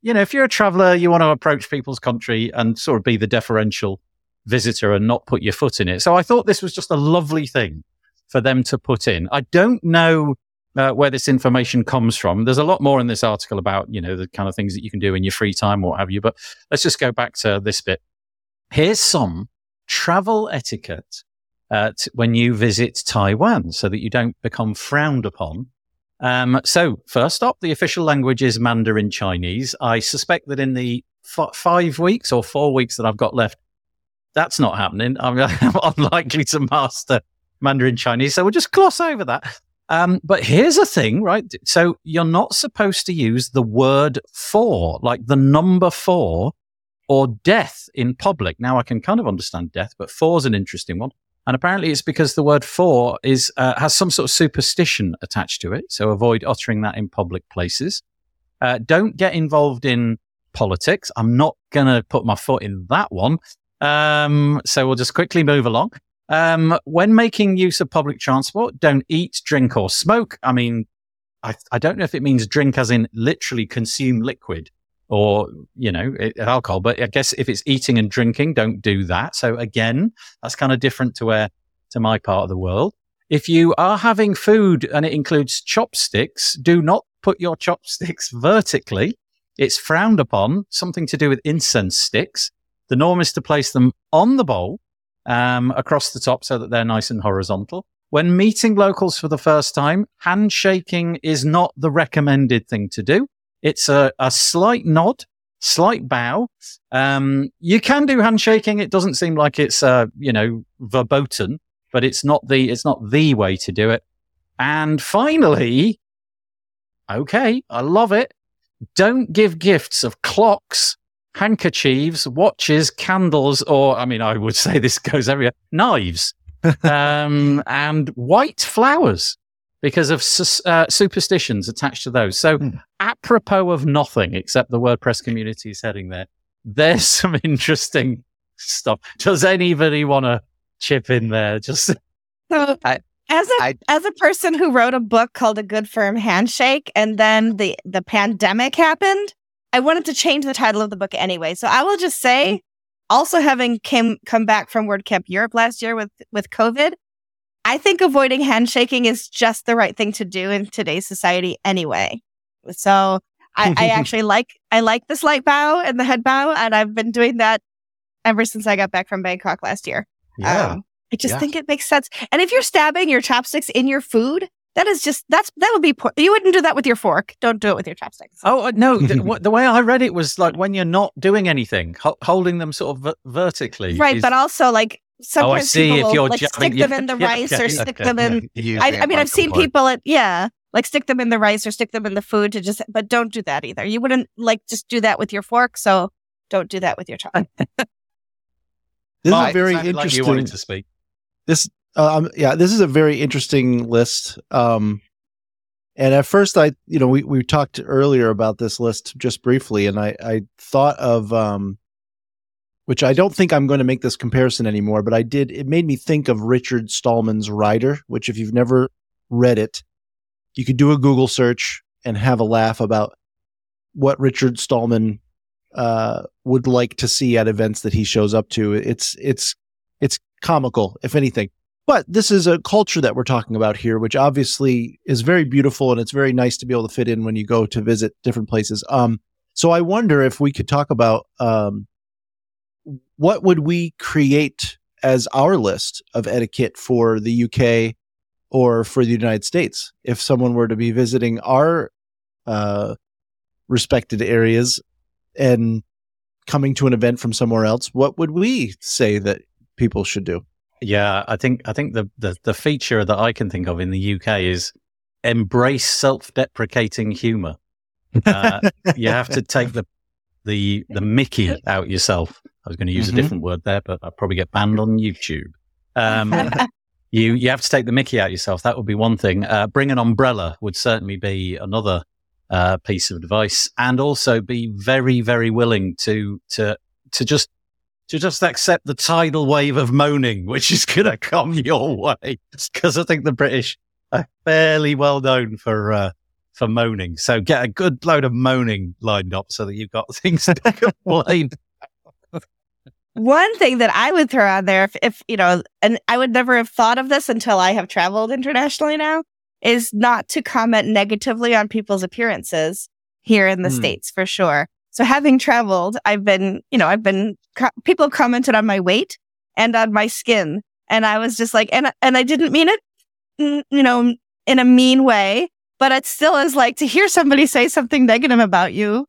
you know, if you're a traveler, you want to approach people's country and sort of be the deferential visitor and not put your foot in it. So I thought this was just a lovely thing for them to put in. I don't know uh, where this information comes from. There's a lot more in this article about, you know, the kind of things that you can do in your free time what have you. But let's just go back to this bit. Here's some travel etiquette uh, t- when you visit Taiwan so that you don't become frowned upon um, so, first up, the official language is Mandarin Chinese. I suspect that in the f- five weeks or four weeks that I've got left, that's not happening. I'm, (laughs) I'm unlikely to master Mandarin Chinese. So, we'll just gloss over that. Um, but here's a thing, right? So, you're not supposed to use the word for, like the number four or death in public. Now, I can kind of understand death, but four is an interesting one. And apparently it's because the word for is, uh, has some sort of superstition attached to it. So avoid uttering that in public places. Uh, don't get involved in politics. I'm not going to put my foot in that one. Um, so we'll just quickly move along. Um, when making use of public transport, don't eat, drink or smoke. I mean, I, I don't know if it means drink as in literally consume liquid or you know alcohol but i guess if it's eating and drinking don't do that. So again that's kind of different to where to my part of the world. If you are having food and it includes chopsticks do not put your chopsticks (laughs) vertically. It's frowned upon something to do with incense sticks. The norm is to place them on the bowl um, across the top so that they're nice and horizontal. When meeting locals for the first time handshaking is not the recommended thing to do it's a, a slight nod slight bow. Um, you can do handshaking. It doesn't seem like it's, uh, you know, verboten, but it's not the, it's not the way to do it. And finally, okay, I love it. Don't give gifts of clocks, handkerchiefs, watches, candles, or, I mean, I would (laughs) say this goes everywhere, knives, (laughs) um, and white flowers because of uh, superstitions attached to those. So, Hmm. Apropos of nothing except the WordPress community is heading there, there's (laughs) some interesting stuff. Does anybody want to chip in there? Just So, (laughs) I- as a I- as a person who wrote a book called A Good Firm Handshake, and then the the pandemic happened, I wanted to change the title of the book anyway. So I will just say, also having came come back from WordCamp Europe last year with with COVID, I think avoiding handshaking is just the right thing to do in today's society anyway. So I, I (laughs) actually like I like the slight bow and the head bow, and I've been doing that ever since I got back from Bangkok last year. Um, I just Yeah. think it makes sense. And if you're stabbing your chopsticks in your food, that is just that's that would be poor. You wouldn't do that with your fork. Don't do it with your chopsticks. Oh uh, no! The, (laughs) what, the way I read it was like when you're not doing anything, ho- holding them sort of ver- vertically. right, is- but also like sometimes Oh, see, people if will like stick (laughs) them yeah, in the yeah, rice okay, or stick okay, them in. I, I mean, I've seen people at yeah, like stick them in the rice or stick them in the food to just. But don't do that either. You wouldn't like just do that with your fork. So don't do that with your chopsticks. (laughs) This Mark, is a very sounded like interesting. you wanted to speak. this um yeah this is a very interesting list um and at first i you know we, we talked earlier about this list just briefly and i i thought of um which i don't think i'm going to make this comparison anymore but i did it made me think of richard stallman's rider which if you've never read it you could do a google search and have a laugh about what richard stallman uh would like to see at events that he shows up to it's it's it's comical if anything but this is a culture that we're talking about here, which obviously is very beautiful and it's very nice to be able to fit in when you go to visit different places. Um, so I wonder if we could talk about um, what would we create as our list of etiquette for the UK or for the United States if someone were to be visiting our uh, respected areas and coming to an event from somewhere else. What would we say that people should do? Yeah, I think I think the, the the feature that I can think of in the UK is embrace self-deprecating humor. Uh, (laughs) you have to take the the the Mickey out yourself. I was going to use Mhm. a different word there, but I'll probably get banned on YouTube. Um, (laughs) you you have to take the Mickey out yourself. That would be one thing. Uh, bring an umbrella would certainly be another uh, piece of advice, and also be very very willing to to to just to just accept the tidal wave of moaning, (laughs) which is going to come your way. Because I think the British are fairly well known for uh, for moaning. So get a good load of moaning lined up so that you've got (laughs) things to (laughs) complain. One thing that I would throw out there, if, if you know, and I would never have thought of this until I have traveled internationally now, is not to comment negatively on people's appearances here in the Hmm. States for sure. So having traveled, I've been, you know, I've been, co- people have commented on my weight and on my skin. And I was just like, and, and I didn't mean it, mm, you know, in a mean way, but it still is like to hear somebody say something negative about you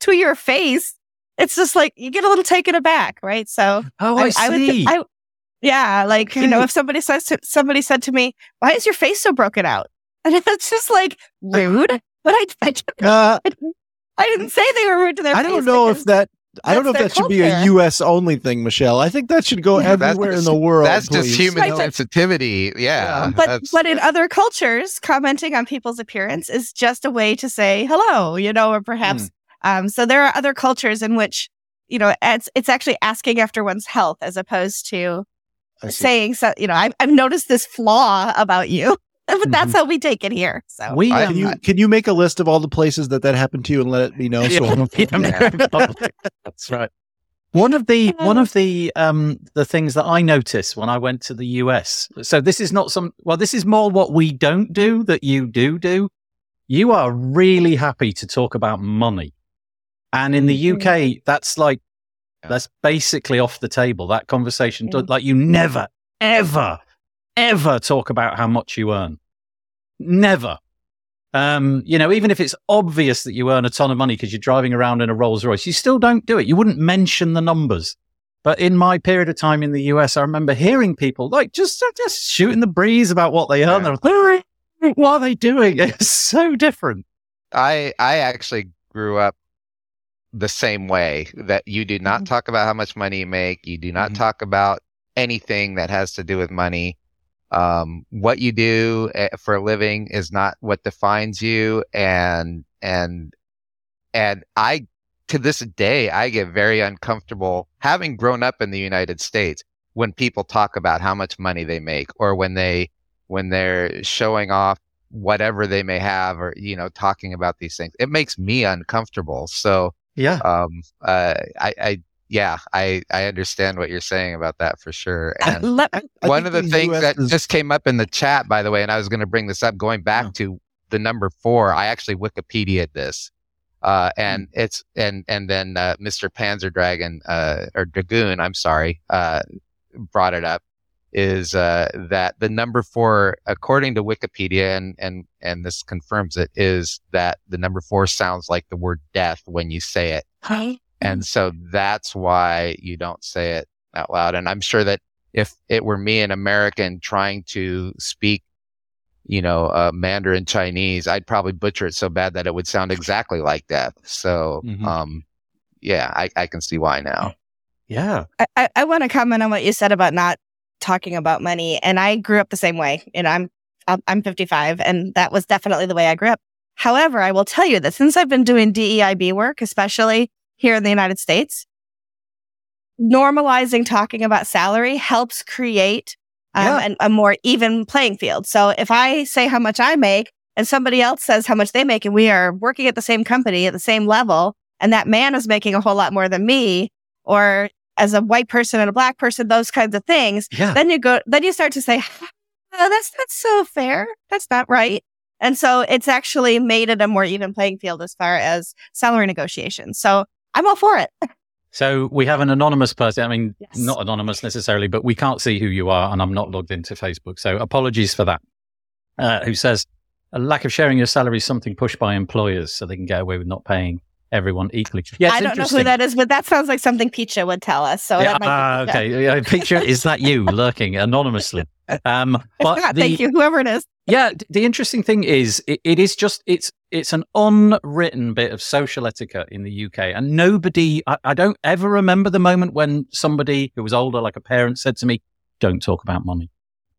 to your face. It's just like you get a little taken aback, right? So Oh, I, would see. th- I- yeah, like you know, if somebody says to, somebody said to me, "Why is your face so broken out?" (laughs) and it's just like rude. (laughs) But I, I, didn't- Uh, I didn't say they were rude to their I don't know if that. I don't know if that their should be a. U.S. only thing, Michelle. I think that should go Yeah, everywhere in the world. That's just human Right, sensitivity. Yeah. But that's- but in other cultures, commenting on people's appearance is just a way to say hello, you know, or perhaps. Hmm. Um, so there are other cultures in which you know it's it's actually asking after one's health as opposed to saying so. You know, I've I've noticed this flaw about you, (laughs) but that's how we take it here. So we I- um, Can you can you make a list of all the places that that happened to you and let it me (laughs) know? So Yeah, (laughs) yeah, that's right. One of the one of the um the things that I noticed when I went to the US. So this is not some well, this is more what we don't do that you do do. You are really happy to talk about money. And in the UK, that's like that's basically off the table. That conversation Yeah. like you never, ever, ever talk about how much you earn. Never. Um, you know, even if it's obvious that you earn a ton of money because you're driving around in a Rolls Royce, you still don't do it. You wouldn't mention the numbers. But in my period of time in the US, I remember hearing people like just just shooting the breeze about what they earn. Yeah. They're like, what are they doing? (laughs) It's so different. I I actually grew up the same way that you do not Mhm. talk about how much money you make. You do not Mhm. talk about anything that has to do with money. Um, what you do eh, for a living is not what defines you. And, and, and I, to this day, I get very uncomfortable having grown up in the United States when people talk about how much money they make or when they, when they're showing off whatever they may have or, you know, talking about these things. It makes me uncomfortable. So, Yeah. um, uh, I, I, yeah, I, I understand what you're saying about that for sure. And Let- I one of the things US that is- just came up in the chat, by the way, and I was going to bring this up, going back Oh. to the number four, I actually Wikipedia this. Uh, and Hmm. it's, and, and then, uh, Mr. Panzer Dragon, uh, or Dragoon, I'm sorry, uh, brought it up is, uh, that the number four, according to Wikipedia, and, and, and this confirms it, is that the number four sounds like the word death when you say it. And so that's why you don't say it out loud. And I'm sure that if it were me, an American trying to speak, you know, uh, Mandarin Chinese, I'd probably butcher it so bad that it would sound exactly like death. So, Mhm. um, yeah, I, I can see why now. Yeah. I, I, I want to comment on what you said about not talking about money. And I grew up the same way. And I'm I'm I'm 55, and that was definitely the way I grew up. However, I will tell you that since I've been doing DEIB work, especially here in the United States, normalizing talking about salary helps create um, Yeah. an, a more even playing field. So if I say how much I make and somebody else says how much they make, and we are working at the same company at the same level, and that man is making a whole lot more than me, or as a white person and a black person, those kinds of things, Yeah. then you go, then you start to say, oh, that's not so fair. That's not right. And so it's actually made it a more even playing field as far as salary negotiations. So I'm all for it. (laughs) So we have an anonymous person. I mean, Yes. not anonymous necessarily, but we can't see who you are, and I'm not logged into Facebook. So apologies for that. Uh, who says a lack of sharing your salary is something pushed by employers so they can get away with not paying everyone equally. Yeah, I don't know who that is, but that sounds like something Picha would tell us. So yeah, that might ah, be Picha. okay. Yeah, (laughs) picture is that you lurking anonymously? Um, (laughs) but not, the, thank you, whoever it is. Yeah, d- the interesting thing is it, it is just it's it's an unwritten bit of social etiquette in the UK, and nobody. I, I don't ever remember the moment when somebody who was older, like a parent, said to me, "Don't talk about money."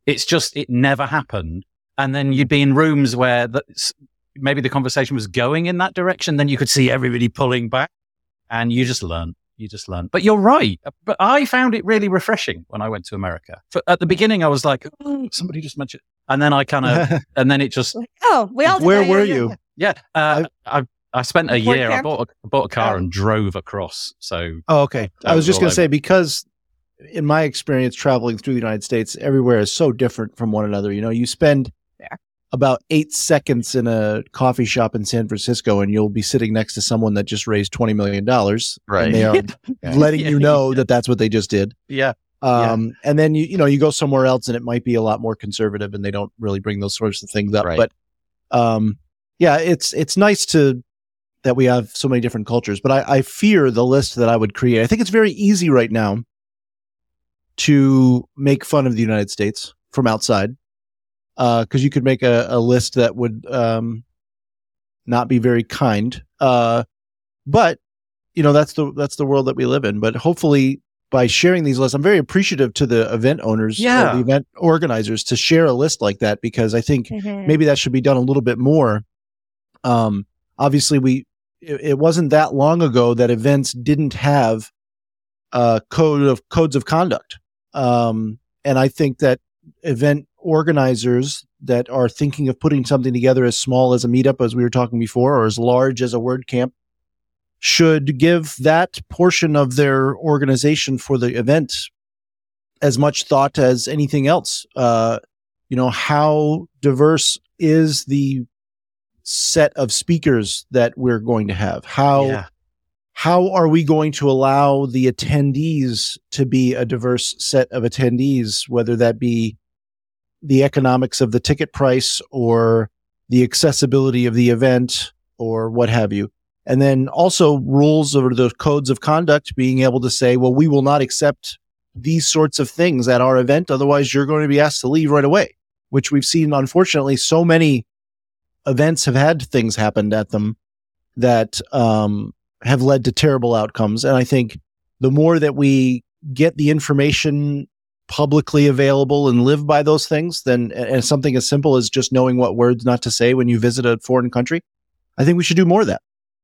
It's just it never happened, and then you'd be in rooms where the, s- maybe the conversation was going in that direction. Then you could see everybody pulling back, and you just learn. You just learn. But you're right. But I found it really refreshing when I went to America. For, at the beginning, I was like, oh, somebody just mentioned, and then I kind of (laughs) and then it just oh, we all. Where yeah, were yeah, you? yeah. yeah uh, I, I spent a Fort year I bought a, I bought a car Oh. and drove across so Oh, okay. I was was just going to say because in my experience traveling through the United States, everywhere is so different from one another. You know, you spend Yeah. About eight seconds in a coffee shop in San Francisco, and you'll be sitting next to someone that just raised twenty million dollars, Right. And they are (laughs) Yeah. letting Yeah, you know that that's what they just did. yeah Um, and then you you know you go somewhere else, and it might be a lot more conservative, and they don't really bring those sorts of things up. Right. But um, yeah, it's it's nice to that we have so many different cultures. But I, I fear the list that I would create. I think it's very easy right now to make fun of the United States from outside, because you could make a, a list that would um, not be very kind. Uh, but you know that's the that's the world that we live in. But hopefully, by sharing these lists, I'm very appreciative to the event owners, Yeah. the event organizers, to share a list like that because I think Mhm. maybe that should be done a little bit more. Um, obviously, we it, it wasn't that long ago that events didn't have a code of codes of conduct, um, and I think that event organizers that are thinking of putting something together as small as a meetup, as we were talking before, or as large as a word camp, should give that portion of their organization for the event as much thought as anything else. Uh, you know, how diverse is the set of speakers that we're going to have? How yeah how are we going to allow the attendees to be a diverse set of attendees, whether that be the economics of the ticket price or the accessibility of the event or what have you. And then also rules or the codes of conduct being able to say, well, we will not accept these sorts of things at our event. Otherwise, you're going to be asked to leave right away, which we've seen, unfortunately, so many events have had things happen at them that um, have led to terrible outcomes. And I think the more that we get the information publicly available and live by those things, then and something as simple as just knowing what words not to say when you visit a foreign country, I think we should do more of that.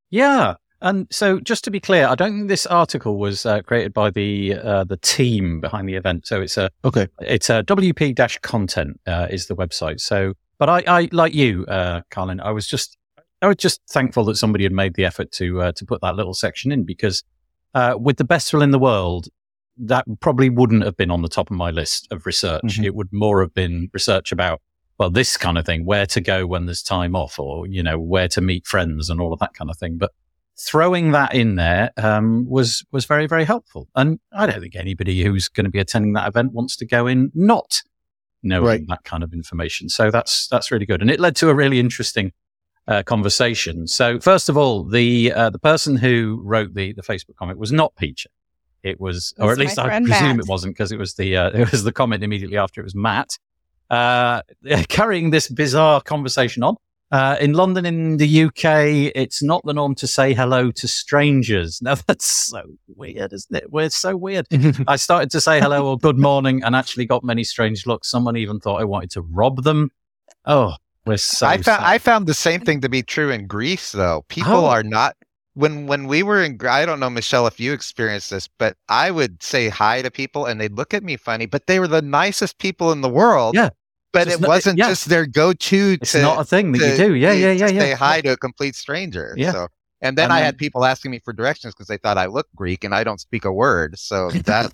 Yeah. And so, just to be clear, I don't think this article was uh, created by the uh, the team behind the event. So it's a okay. It's a WP content uh, is the website. So, but I, I like you, uh, Carlin. I was just I was just thankful that somebody had made the effort to uh, to put that little section in because uh, with the best will in the world, that probably wouldn't have been on the top of my list of research. Mm-hmm. It would more have been research about, well, this kind of thing, where to go when there's time off or, you know, where to meet friends and all of that kind of thing. But throwing that in there um, was, was very, very helpful. And I don't think anybody who's going to be attending that event wants to go in not knowing right. that kind of information. So that's, that's really good. And it led to a really interesting uh, conversation. So first of all, the, uh, the person who wrote the, the Facebook comment was not Peach it was, or at least I presume Matt. it wasn't because it was the uh, (laughs) it was the comment immediately after it was Matt uh, (laughs) carrying this bizarre conversation on. Uh, in London, in the UK, it's not the norm to say hello to strangers. (laughs) Now that's so weird, isn't it? We're so weird. I started to say hello or good morning and actually got many strange looks. Someone even thought I wanted to rob them. Oh, we're so. I found I found the same thing to be true in Greece, though. People oh. are not when when we were in I don't know Michelle if you experienced this, but I would say hi to people and they'd look at me funny, but they were the nicest people in the world. Yeah. But just it wasn't yeah. just their go-to. It's to, not a thing that to, you do. Yeah, yeah, yeah, yeah. Say hi to a complete stranger. Yeah. So, and then and I then, had people asking me for directions because they thought I looked Greek and I don't speak a word. So (laughs) that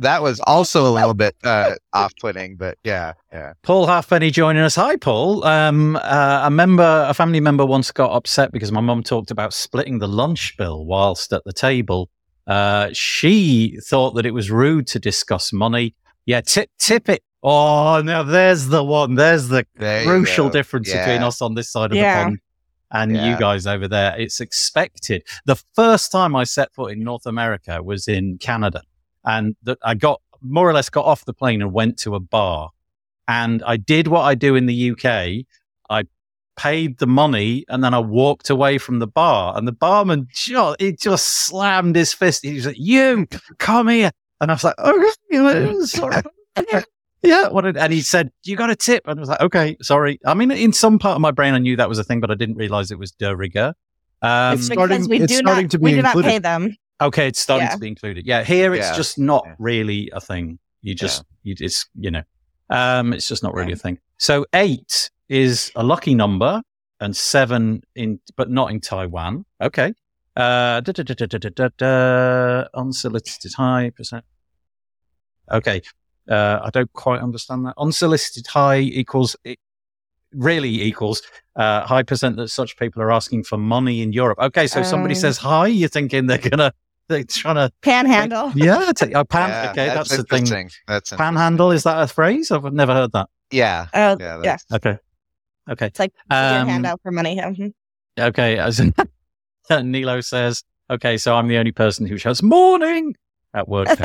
that was also a little bit uh, off-putting, but yeah, yeah. Paul Halfpenny joining us. Hi, Paul. Um, uh, a member, a family member, once got upset because my mum talked about splitting the lunch bill whilst at the table. Uh, she thought that it was rude to discuss money. Yeah, tip tip it. Oh, now there's the one. There's the there crucial difference yeah. between us on this side of yeah. the pond and yeah. you guys over there. It's expected. The first time I set foot in North America was in Canada and that I got more or less got off the plane and went to a bar. And I did what I do in the UK. I paid the money and then I walked away from the bar. And the barman just, he just slammed his fist. He was like, You come here. And I was like, Oh, (laughs) sorry. yeah. What did, and he said, You got a tip. And I was like, Okay, sorry. I mean, in some part of my brain, I knew that was a thing, but I didn't realize it was de rigueur. Um, it's starting, we it's do starting not, to be we do included. not pay them. Okay, it's starting yeah. to be included. Yeah, here it's yeah. just not yeah. really a thing. You just, you it's, you know, um, it's just not really a thing. So eight is a lucky number and seven in, but not in Taiwan. Okay. Uh, da, da, da, unsolicited high percent. Okay. Uh, I don't quite understand that. Unsolicited high equals, it really equals uh, high percent that such people are asking for money in Europe. Okay. So somebody um, says hi, you're thinking they're going to they're trying to panhandle. Like, yeah, t- oh, pan. Yeah, okay, that's, that's the thing. That's panhandle. Is that a phrase? I've never heard that. Yeah. Uh, yeah. yeah. Okay. Okay. It's like um, your hand out for money. Mm-hmm. Okay. As (laughs) Nilo says, okay, so I'm the only person who shouts morning at work. (laughs)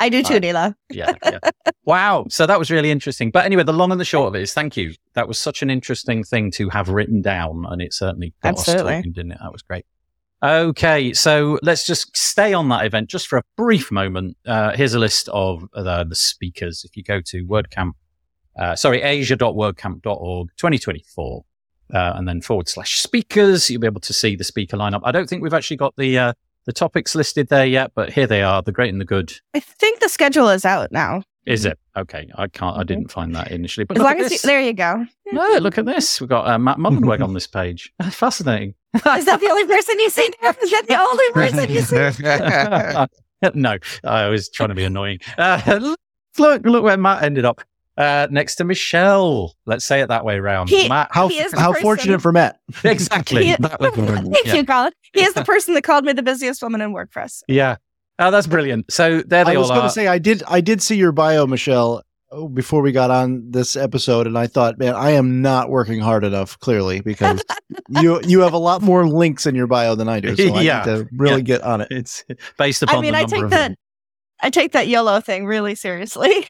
I do too, Nilo. yeah, yeah. Wow. So that was really interesting. But anyway, the long and the short of it is thank you. That was such an interesting thing to have written down. And it certainly got Absolutely. us talking, didn't it? That was great. Okay, so let's just stay on that event just for a brief moment. Uh, here's a list of uh, the speakers. If you go to WordCamp, uh, sorry, asia.wordcamp.org 2024, uh, and then forward slash speakers, you'll be able to see the speaker lineup. I don't think we've actually got the uh, the topics listed there yet, but here they are: the great and the good. I think the schedule is out now. Is it okay? I can't. I didn't find that initially. But as long as you, there you go. No, look at this. We've got uh, Matt Mullenweg on this page. (laughs) Fascinating. (laughs) Is that the only person you see? Is that the only person you see? (laughs) no, I was trying to be annoying. Uh, (laughs) look, look where Matt ended up. Uh, next to Michelle. Let's say it that way around. He, Matt, how, how fortunate for Matt. Exactly. He, thank yeah. you, Colin. He is the person that called me the busiest woman in WordPress. Yeah. Oh, that's brilliant. So there they I was going to say I did I did see your bio, Michelle, before we got on this episode, and I thought, man, I am not working hard enough. Clearly, because (laughs) you you have a lot more links in your bio than I do. So I (laughs) Yeah. need to really Yeah. get on it. It's based upon I mean, the I number take of that I take that yellow thing really seriously.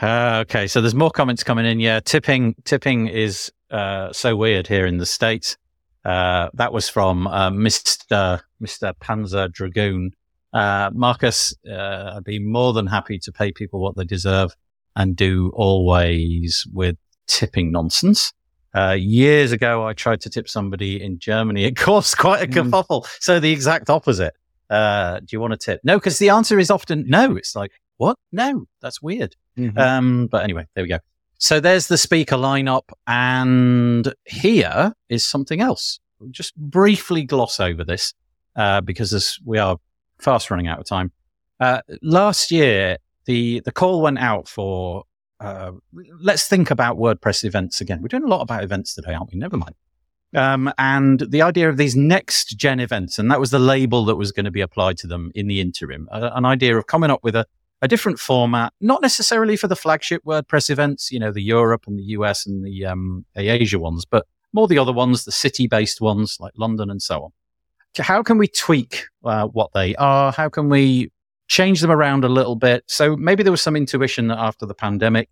Uh, (laughs) okay, so there's more comments coming in. Yeah, tipping tipping is uh, so weird here in the states. Uh, that was from uh, Mr. Mr. Panzer Dragoon. Uh, Marcus, uh, I'd be more than happy to pay people what they deserve and do always with tipping nonsense. Uh, years ago, I tried to tip somebody in Germany. (laughs) It caused quite a Mm. kerfuffle. So the exact opposite. Uh, do you want a tip? No, because the answer is often no. It's like, what? No, that's weird. Mhm. Um, but anyway, there we go. So there's the speaker lineup, and here is something else. We'll just briefly gloss over this uh, because as we are fast running out of time. Uh, last year, the the call went out for. Uh, let's think about WordPress events again. We're doing a lot about events today, aren't we? Never mind. Um, and the idea of these next gen events, and that was the label that was going to be applied to them in the interim. Uh, an idea of coming up with a a different format, not necessarily for the flagship WordPress events, you know, the Europe and the US and the, um, the Asia ones, but more the other ones, the city based ones like London and so on. How can we tweak uh, what they are? How can we change them around a little bit? So maybe there was some intuition that after the pandemic,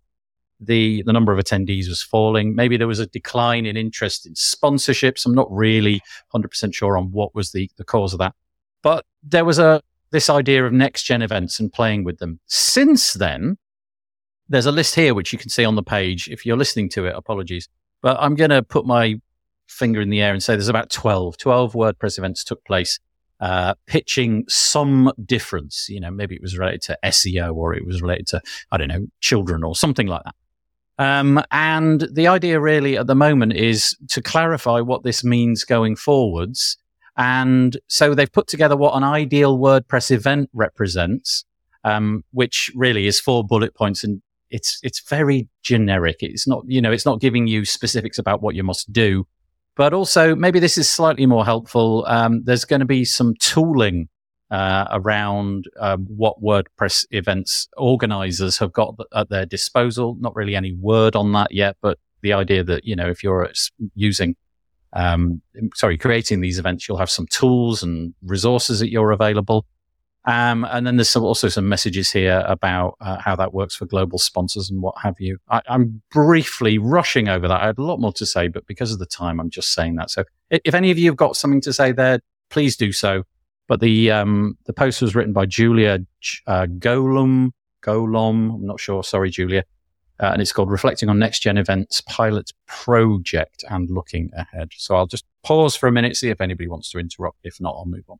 the, the number of attendees was falling. Maybe there was a decline in interest in sponsorships. I'm not really 100% sure on what was the, the cause of that. But there was a, this idea of next gen events and playing with them. Since then, there's a list here which you can see on the page. If you're listening to it, apologies. But I'm going to put my finger in the air and say there's about 12, 12 WordPress events took place, uh, pitching some difference. You know, maybe it was related to SEO or it was related to, I don't know, children or something like that. Um, and the idea really at the moment is to clarify what this means going forwards. And so they've put together what an ideal WordPress event represents, um, which really is four bullet points and it's, it's very generic. It's not, you know, it's not giving you specifics about what you must do, but also maybe this is slightly more helpful. Um, there's going to be some tooling, uh, around, um, what WordPress events organizers have got at their disposal. Not really any word on that yet, but the idea that, you know, if you're using um, sorry, creating these events, you'll have some tools and resources at your available. Um, and then there's some, also some messages here about uh, how that works for global sponsors and what have you. I, I'm briefly rushing over that. I had a lot more to say, but because of the time, I'm just saying that. So if any of you have got something to say there, please do so. But the um, the post was written by Julia uh, Golum. Golom, I'm not sure. Sorry, Julia. Uh, and it's called Reflecting on Next Gen Events Pilot Project and Looking Ahead. So I'll just pause for a minute, see if anybody wants to interrupt. If not, I'll move on.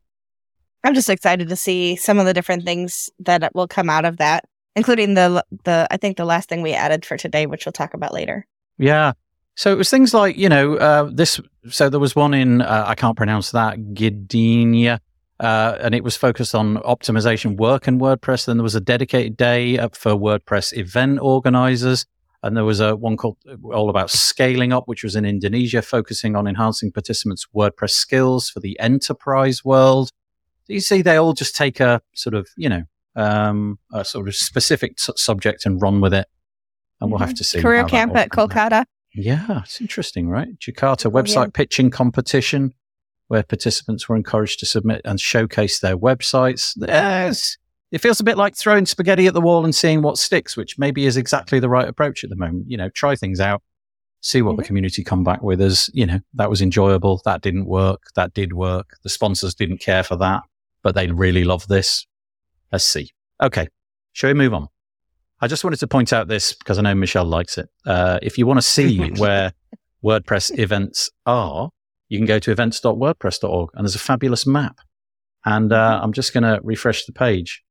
I'm just excited to see some of the different things that will come out of that, including the the I think the last thing we added for today, which we'll talk about later. Yeah. So it was things like, you know, uh, this. So there was one in, uh, I can't pronounce that, Gdynia. Uh, and it was focused on optimization work in WordPress. Then there was a dedicated day up for WordPress event organizers. And there was a one called all about scaling up, which was in Indonesia, focusing on enhancing participants' WordPress skills for the enterprise world. You see, they all just take a sort of, you know, um, a sort of specific su- subject and run with it. And we'll have to see. Career camp at. Kolkata. Yeah, it's interesting, right? Jakarta Oh, website yeah. pitching competition where participants were encouraged to submit and showcase their websites. Yes. It feels a bit like throwing spaghetti at the wall and seeing what sticks, which maybe is exactly the right approach at the moment. You know, try things out, see what the Mhm. community come back with as, you know, that was enjoyable. That didn't work. That did work. The sponsors didn't care for that, but they really love this. Let's see. Okay. Shall we move on? I just wanted to point out this because I know Michelle likes it. Uh, if you want to see (laughs) where WordPress events are, you can go to events.wordpress.org and there's a fabulous map. And uh, I'm just going to refresh the page.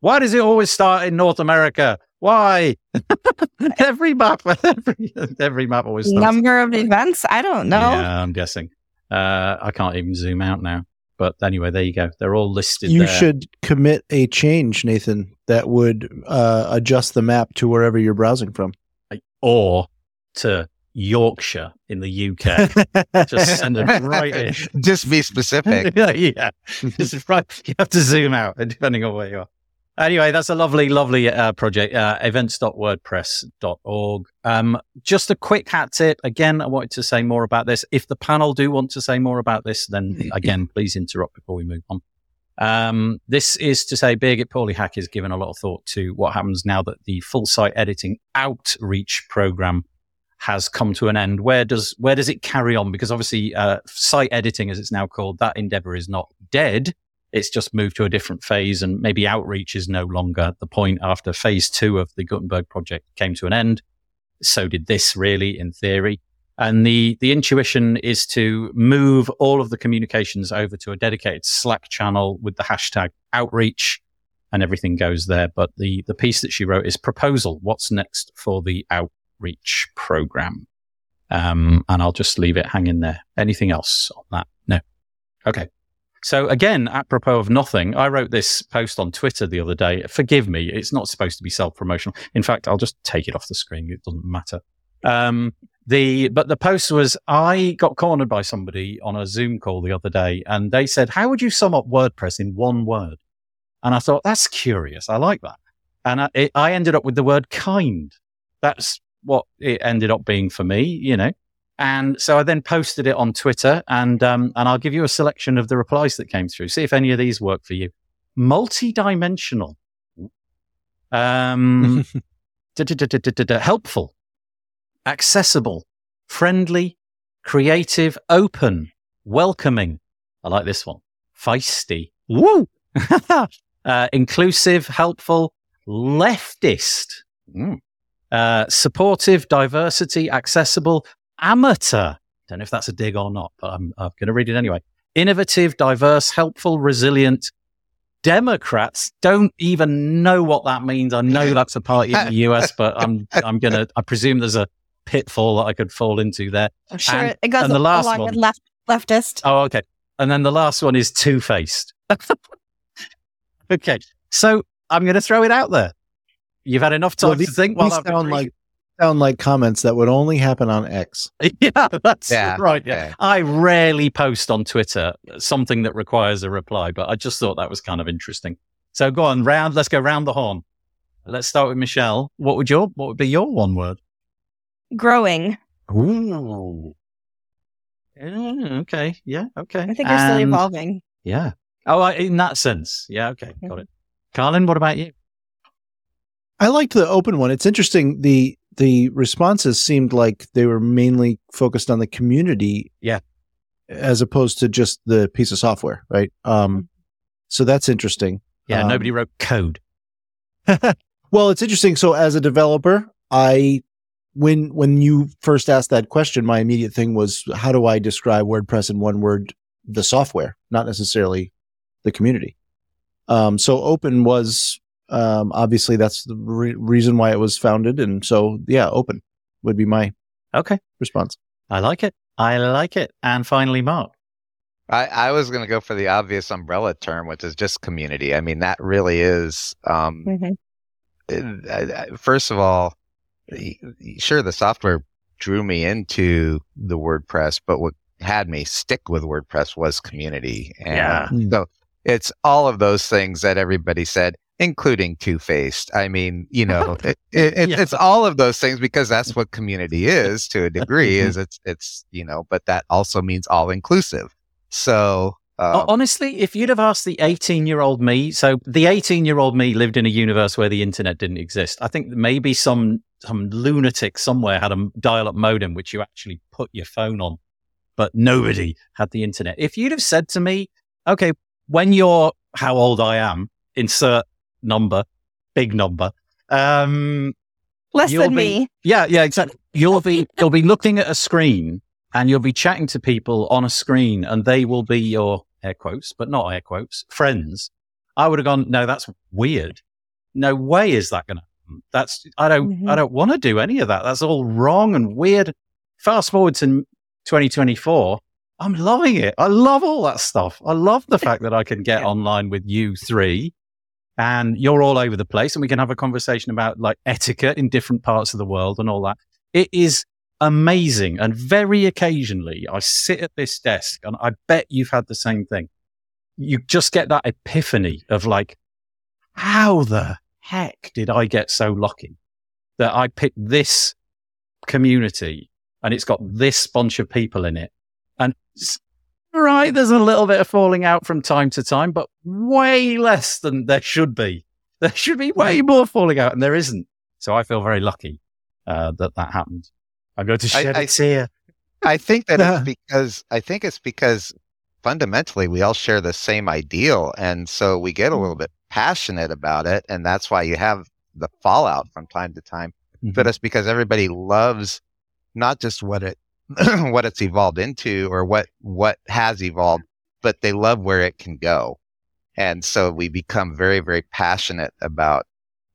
Why does it always start in North America? Why? (laughs) every map, every, every map always starts. Number of events? I don't know. Yeah, I'm guessing. Uh, I can't even zoom out now. But anyway, there you go. They're all listed You there. should commit a change, Nathan, that would uh, adjust the map to wherever you're browsing from. or to Yorkshire in the UK. (laughs) Just send it right in. Just be specific. (laughs) yeah, yeah. This is right. You have to zoom out depending on where you are. Anyway, that's a lovely, lovely uh, project. Uh, events.wordpress.org. Um, just a quick hat tip. Again, I wanted to say more about this. If the panel do want to say more about this, then (laughs) again, please interrupt before we move on. Um, this is to say Birgit Pauli-Haack has given a lot of thought to what happens now that the full site editing outreach program has come to an end. Where does where does it carry on? Because obviously, uh, site editing, as it's now called, that endeavor is not dead. It's just moved to a different phase, and maybe outreach is no longer the point after phase two of the Gutenberg project came to an end. So did this, really, in theory. And the, the intuition is to move all of the communications over to a dedicated Slack channel with the hashtag outreach and everything goes there. But the, the piece that she wrote is proposal. What's next for the outreach program? Um, and I'll just leave it hanging there. Anything else on that? No. Okay. So again, apropos of nothing, I wrote this post on Twitter the other day. Forgive me. It's not supposed to be self promotional. In fact, I'll just take it off the screen. It doesn't matter. Um, the but the post was I got cornered by somebody on a Zoom call the other day, and they said, "How would you sum up WordPress in one word?" And I thought that's curious. I like that, and I, it, I ended up with the word kind. That's what it ended up being for me, you know. And so I then posted it on Twitter, and um, and I'll give you a selection of the replies that came through. See if any of these work for you. Multi-dimensional, um, (laughs) helpful, accessible, friendly, creative, open, welcoming. I like this one. Feisty. Woo! (laughs) uh, inclusive, helpful, leftist. Mm. Uh, supportive, diversity, accessible, amateur. Don't know if that's a dig or not, but I'm, I'm going to read it anyway. Innovative, diverse, helpful, resilient. Democrats don't even know what that means. I know that's a party in the (laughs) US, but I'm I'm gonna. I presume there's a pitfall that I could fall into there. I'm sure And- it goes and the last along one- with left leftist. Oh, okay. And then the last one is two faced. (laughs) okay. So I'm going to throw it out there. You've had enough time Well, to these- think while these I've been sound like sound like comments that would only happen on X. (laughs) yeah, that's Yeah, right. Yeah. okay. I rarely post on Twitter something that requires a reply, but I just thought that was kind of interesting. So go on, round. Let's go round the horn. Let's start with Michelle. What would your what would be your one word? Growing. Ooh. Yeah, okay. Yeah. Okay. I think you're still evolving. Yeah. Oh, in that sense. Yeah. Okay. Got mm-hmm. it. Carlin, what about you? I liked the open one. It's interesting. The the responses seemed like they were mainly focused on the community. Yeah. As opposed to just the piece of software, right? Um, so that's interesting. Yeah. Um, nobody wrote code. (laughs) Well, it's interesting. So as a developer, I when when you first asked that question, my immediate thing was how do I describe WordPress in one word? The software, not necessarily the community. Um, so open was um, obviously that's the re- reason why it was founded, and so yeah, open would be my Okay. response. I like it. I like it. And finally, Mark. I, I was going to go for the obvious umbrella term, which is just community. I mean, that really is. Um, Mhm. it- I- I- first of all, y- y- sure, the software drew me into the WordPress, but what had me stick with WordPress was community. And Yeah. So it's all of those things that everybody said, including two faced. I mean, you know, (laughs) it, it, Yeah. it's all of those things because that's what community (laughs) is to a degree. is it's it's you know, but that also means all inclusive. So. Um, Honestly, if you'd have asked the 18 year old me, so the 18 year old me lived in a universe where the internet didn't exist. I think maybe some, some lunatic somewhere had a dial up modem, which you actually put your phone on, but nobody had the internet. If you'd have said to me, okay, when you're how old I am, insert number, big number, um, Less than be- me. yeah, yeah, exactly. You'll be you'll be looking at a screen and you'll be chatting to people on a screen and they will be your air quotes, but not air quotes, friends. I would have gone, no, that's weird. No way is that gonna happen. That's I don't I Mhm. don't want to do any of that. That's all wrong and weird. Fast forward to 2024. I'm loving it. I love all that stuff. I love the fact that I can get online with you three and you're all over the place and we can have a conversation about like etiquette in different parts of the world and all that. It is amazing. And very occasionally I sit at this desk and I bet you've had the same thing. You just get that epiphany of like, how the heck did I get so lucky that I picked this community and it's got this bunch of people in it? And right, there's a little bit of falling out from time to time, but way less than there should be. There should be way more falling out, and there isn't. So I feel very lucky uh, that that happened. I'm going to shed I, a tear. I think that it's (laughs) because I think it's because fundamentally we all share the same ideal, and so we get a little bit passionate about it, and that's why you have the fallout from time to time. Mm-hmm. But it's because everybody loves not just what it (clears throat) what it's evolved into or what what has evolved, but they love where it can go. And so we become very, very passionate about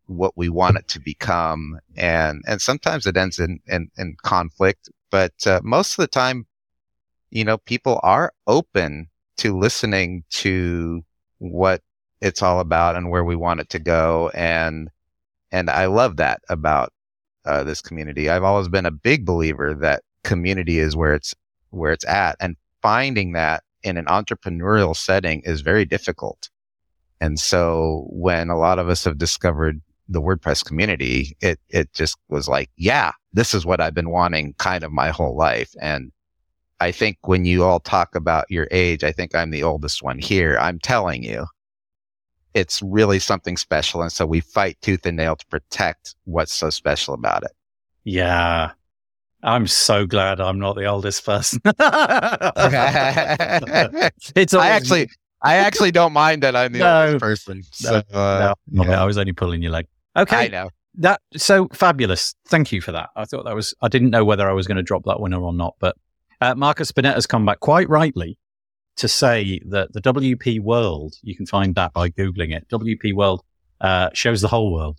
what we want it to become. And, and sometimes it ends in, in, in conflict, but uh, most of the time, you know, people are open to listening to what it's all about and where we want it to go. And, and I love that about uh, this community. I've always been a big believer that community is where it's, where it's at and finding that in an entrepreneurial setting is very difficult. And so when a lot of us have discovered the WordPress community, it, it just was like, yeah, this is what I've been wanting kind of my whole life. And I think when you all talk about your age, I think I'm the oldest one here. I'm telling you, it's really something special. And so we fight tooth and nail to protect what's so special about it. Yeah. I'm so glad I'm not the oldest person. (laughs) (laughs) it's I actually, I actually don't mind that I'm the No. oldest person. So, no, uh, no, yeah. I was only pulling your leg. Okay. I know. That so fabulous. Thank you for that. I thought that was. I didn't know whether I was going to drop that winner or not, but uh, Marcus Burnette has come back quite rightly to say that the WP World. You can find that by googling it. WP World uh, shows the whole world.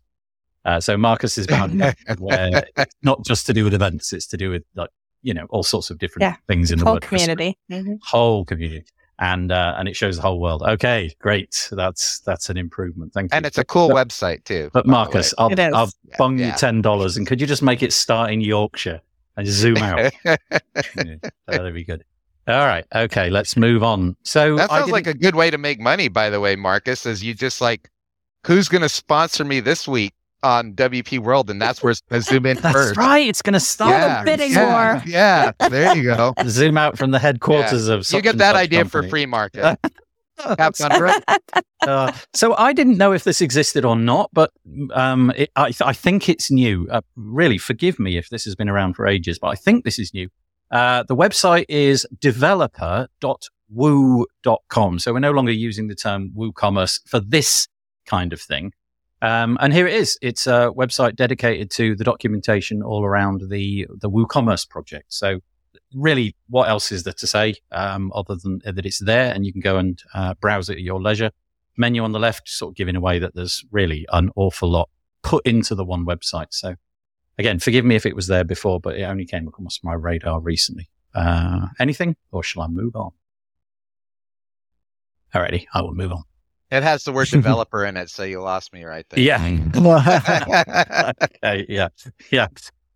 Uh, so Marcus is bound (laughs) where it's not just to do with events; it's to do with like you know all sorts of different Yeah. things in the Whole WordPress community. Mhm. whole community, and uh, and it shows the whole world. Okay, great. That's that's an improvement. Thank you. And it's a cool But- website too. But Marcus, I'll, It is. I'll Yeah, bung you ten dollars, and could you just make it start in Yorkshire and zoom out? (laughs) Yeah, that'd be good. All right, okay, let's move on. So that I sounds like a good way to make money, by the way, Marcus, is you just like, who's going to sponsor me this week on WP World? And that's where it's going to zoom in (laughs) that's first. right. It's going to start. Yeah, bidding yeah, war. Yeah, there you go. (laughs) Zoom out from the headquarters of. You get and that such idea for free, market. Have fun with it. (laughs) Uh, so I didn't know if this existed or not, but um, it, I, I think it's new. Uh, really, forgive me if this has been around for ages, but I think this is new. Uh, the website is developer.woo.com. So we're no longer using the term WooCommerce for this kind of thing. Um, and here it is. It's a website dedicated to the documentation all around the the WooCommerce project. So really, what else is there to say um, other than that it's there and you can go and uh, browse it at your leisure? Menu on the left, sort of giving away that there's really an awful lot put into the one website. So again, forgive me if it was there before, but it only came across my radar recently. Uh, anything, or shall I move on? Alrighty, I will move on. It has the word (laughs) developer in it, so you lost me right there. Yeah. okay, (laughs) (laughs) yeah, yeah,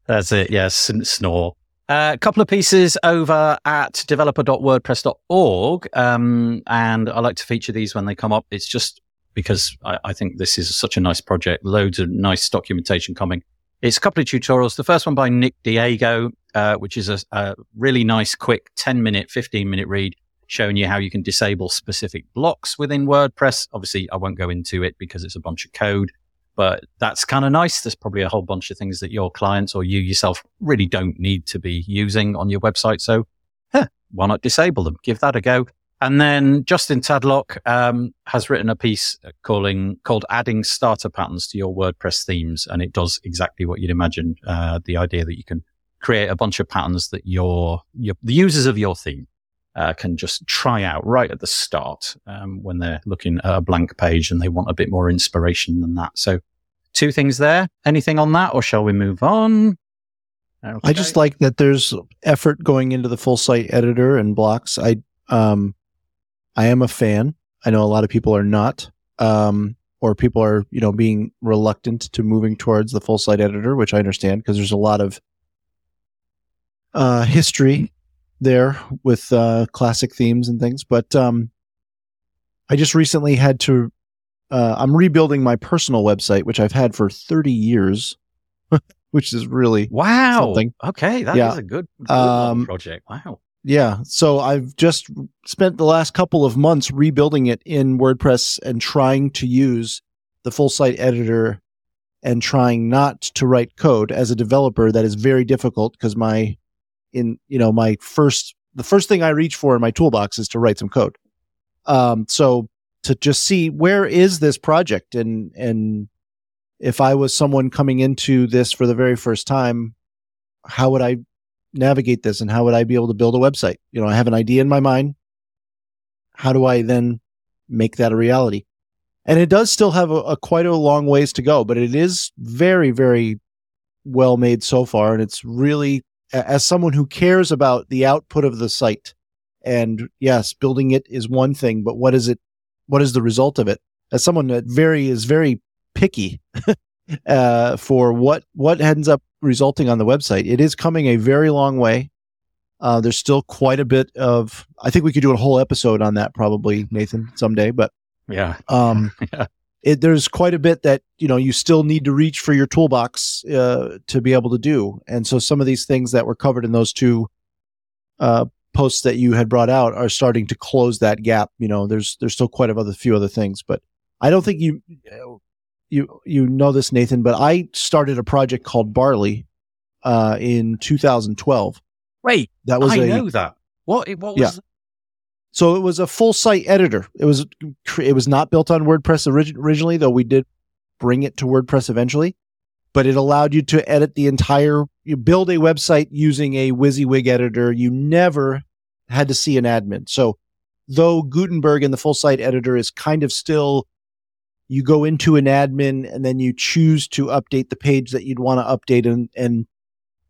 that's it. Yes, yeah, snore. Uh, a couple of pieces over at developer.wordpress.org. Um, and I like to feature these when they come up. It's just because I, I think this is such a nice project. Loads of nice documentation coming. It's a couple of tutorials. The first one by Nick Diego, uh, which is a, a really nice, quick 10 minute, 15 minute read showing you how you can disable specific blocks within WordPress. Obviously, I won't go into it because it's a bunch of code but that's kind of nice. There's probably a whole bunch of things that your clients or you yourself really don't need to be using on your website. So, huh, why not disable them? Give that a go. And then Justin Tadlock um, has written a piece calling called "Adding Starter Patterns to Your WordPress Themes," and it does exactly what you'd imagine. Uh, the idea that you can create a bunch of patterns that your, your the users of your theme uh, can just try out right at the start um, when they're looking at a blank page and they want a bit more inspiration than that. So, two things there. Anything on that, or shall we move on? Okay. I just like that there's effort going into the full site editor and blocks. I um I am a fan. I know a lot of people are not. Um or people are, you know, being reluctant to moving towards the full site editor, which I understand because there's a lot of uh history there with uh classic themes and things, but um I just recently had to uh, I'm rebuilding my personal website, which I've had for 30 years, (laughs) which is really Wow. Something. Okay, that is Yeah. a good, good Um, project. Wow. Yeah. So I've just spent the last couple of months rebuilding it in WordPress and trying to use the full site editor and trying not to write code as a developer. That is very difficult because my, in, you know, my first, the first thing I reach for in my toolbox is to write some code. Um, so to just see where is this project and, and if I was someone coming into this for the very first time, how would I navigate this and how would I be able to build a website? You know, I have an idea in my mind. How do I then make that a reality? And it does still have a, a quite a long ways to go, but it is very, very well made so far. And it's really, as someone who cares about the output of the site, and yes, building it is one thing, but what is it? What is the result of it? As someone that very is very picky (laughs) uh, for what what ends up resulting on the website. It is coming a very long way. Uh, there's still quite a bit of. I think we could do a whole episode on that probably, Nathan, someday. But Yeah. um, (laughs) Yeah. It, there's quite a bit that you know you still need to reach for your toolbox uh, to be able to do. And so some of these things that were covered in those two uh, posts that you had brought out are starting to close that gap. You know, there's there's still quite a other few other things, but I don't think you you you know this, Nathan. But I started a project called Barley uh, in 2012. Wait, That was I a know that. What? it- What was? Yeah. So it was a full site editor. It was it was not built on WordPress origi- originally, though we did bring it to WordPress eventually. But it allowed you to edit the entire. You build a website using a WYSIWYG editor. You never had to see an admin. So though Gutenberg and the full site editor is kind of still, you go into an admin and then you choose to update the page that you'd want to update and and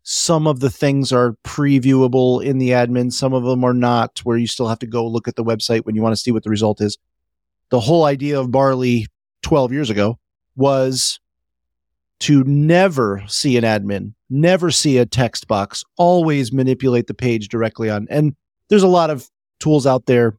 some of the things are previewable in the admin some of them are not where you still have to go look at the website when you want to see what the result is. The whole idea of barley 12 years ago was to never see an admin never see a text box always manipulate the page directly on and there's a lot of tools out there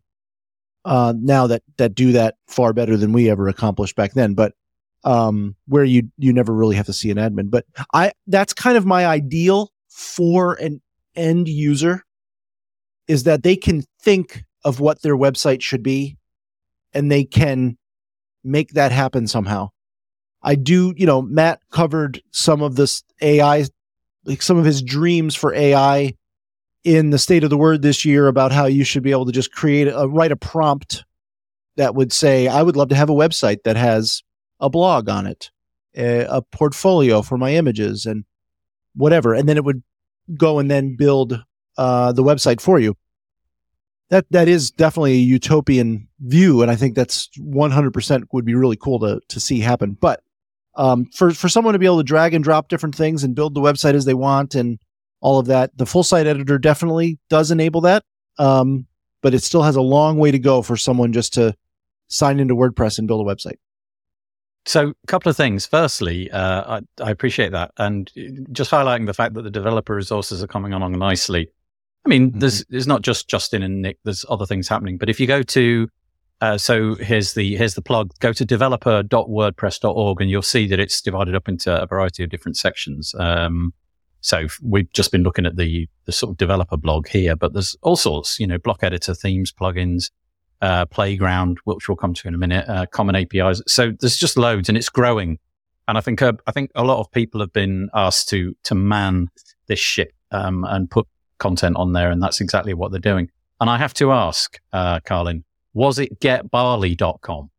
uh, now that that do that far better than we ever accomplished back then but um, where you you never really have to see an admin. But I that's kind of my ideal for an end user is that they can think of what their website should be and they can make that happen somehow. I do, you know, Matt covered some of this AI like some of his dreams for AI in the state of the word this year about how you should be able to just create a write a prompt that would say I would love to have a website that has a blog on it, a, a portfolio for my images, and whatever. And then it would go and then build uh, the website for you. That that is definitely a utopian view, and I think that's 100% would be really cool to to see happen. But um, for for someone to be able to drag and drop different things and build the website as they want and all of that, the full site editor definitely does enable that. Um, but it still has a long way to go for someone just to sign into WordPress and build a website. So, a couple of things. Firstly, uh, I, I appreciate that, and just highlighting the fact that the developer resources are coming along nicely. I mean, Mhm. there's there's not just Justin and Nick. There's other things happening. But if you go to, uh, so here's the here's the plug. Go to developer.wordpress.org, and you'll see that it's divided up into a variety of different sections. Um, so we've just been looking at the the sort of developer blog here, but there's all sorts. You know, block editor, themes, plugins, uh, playground, which we'll come to in a minute, uh, common APIs. So there's just loads, and it's growing. And I think uh, I think a lot of people have been asked to to man this ship um, and put content on there, and that's exactly what they're doing. And I have to ask, uh, Carlin, was it getbarley.com?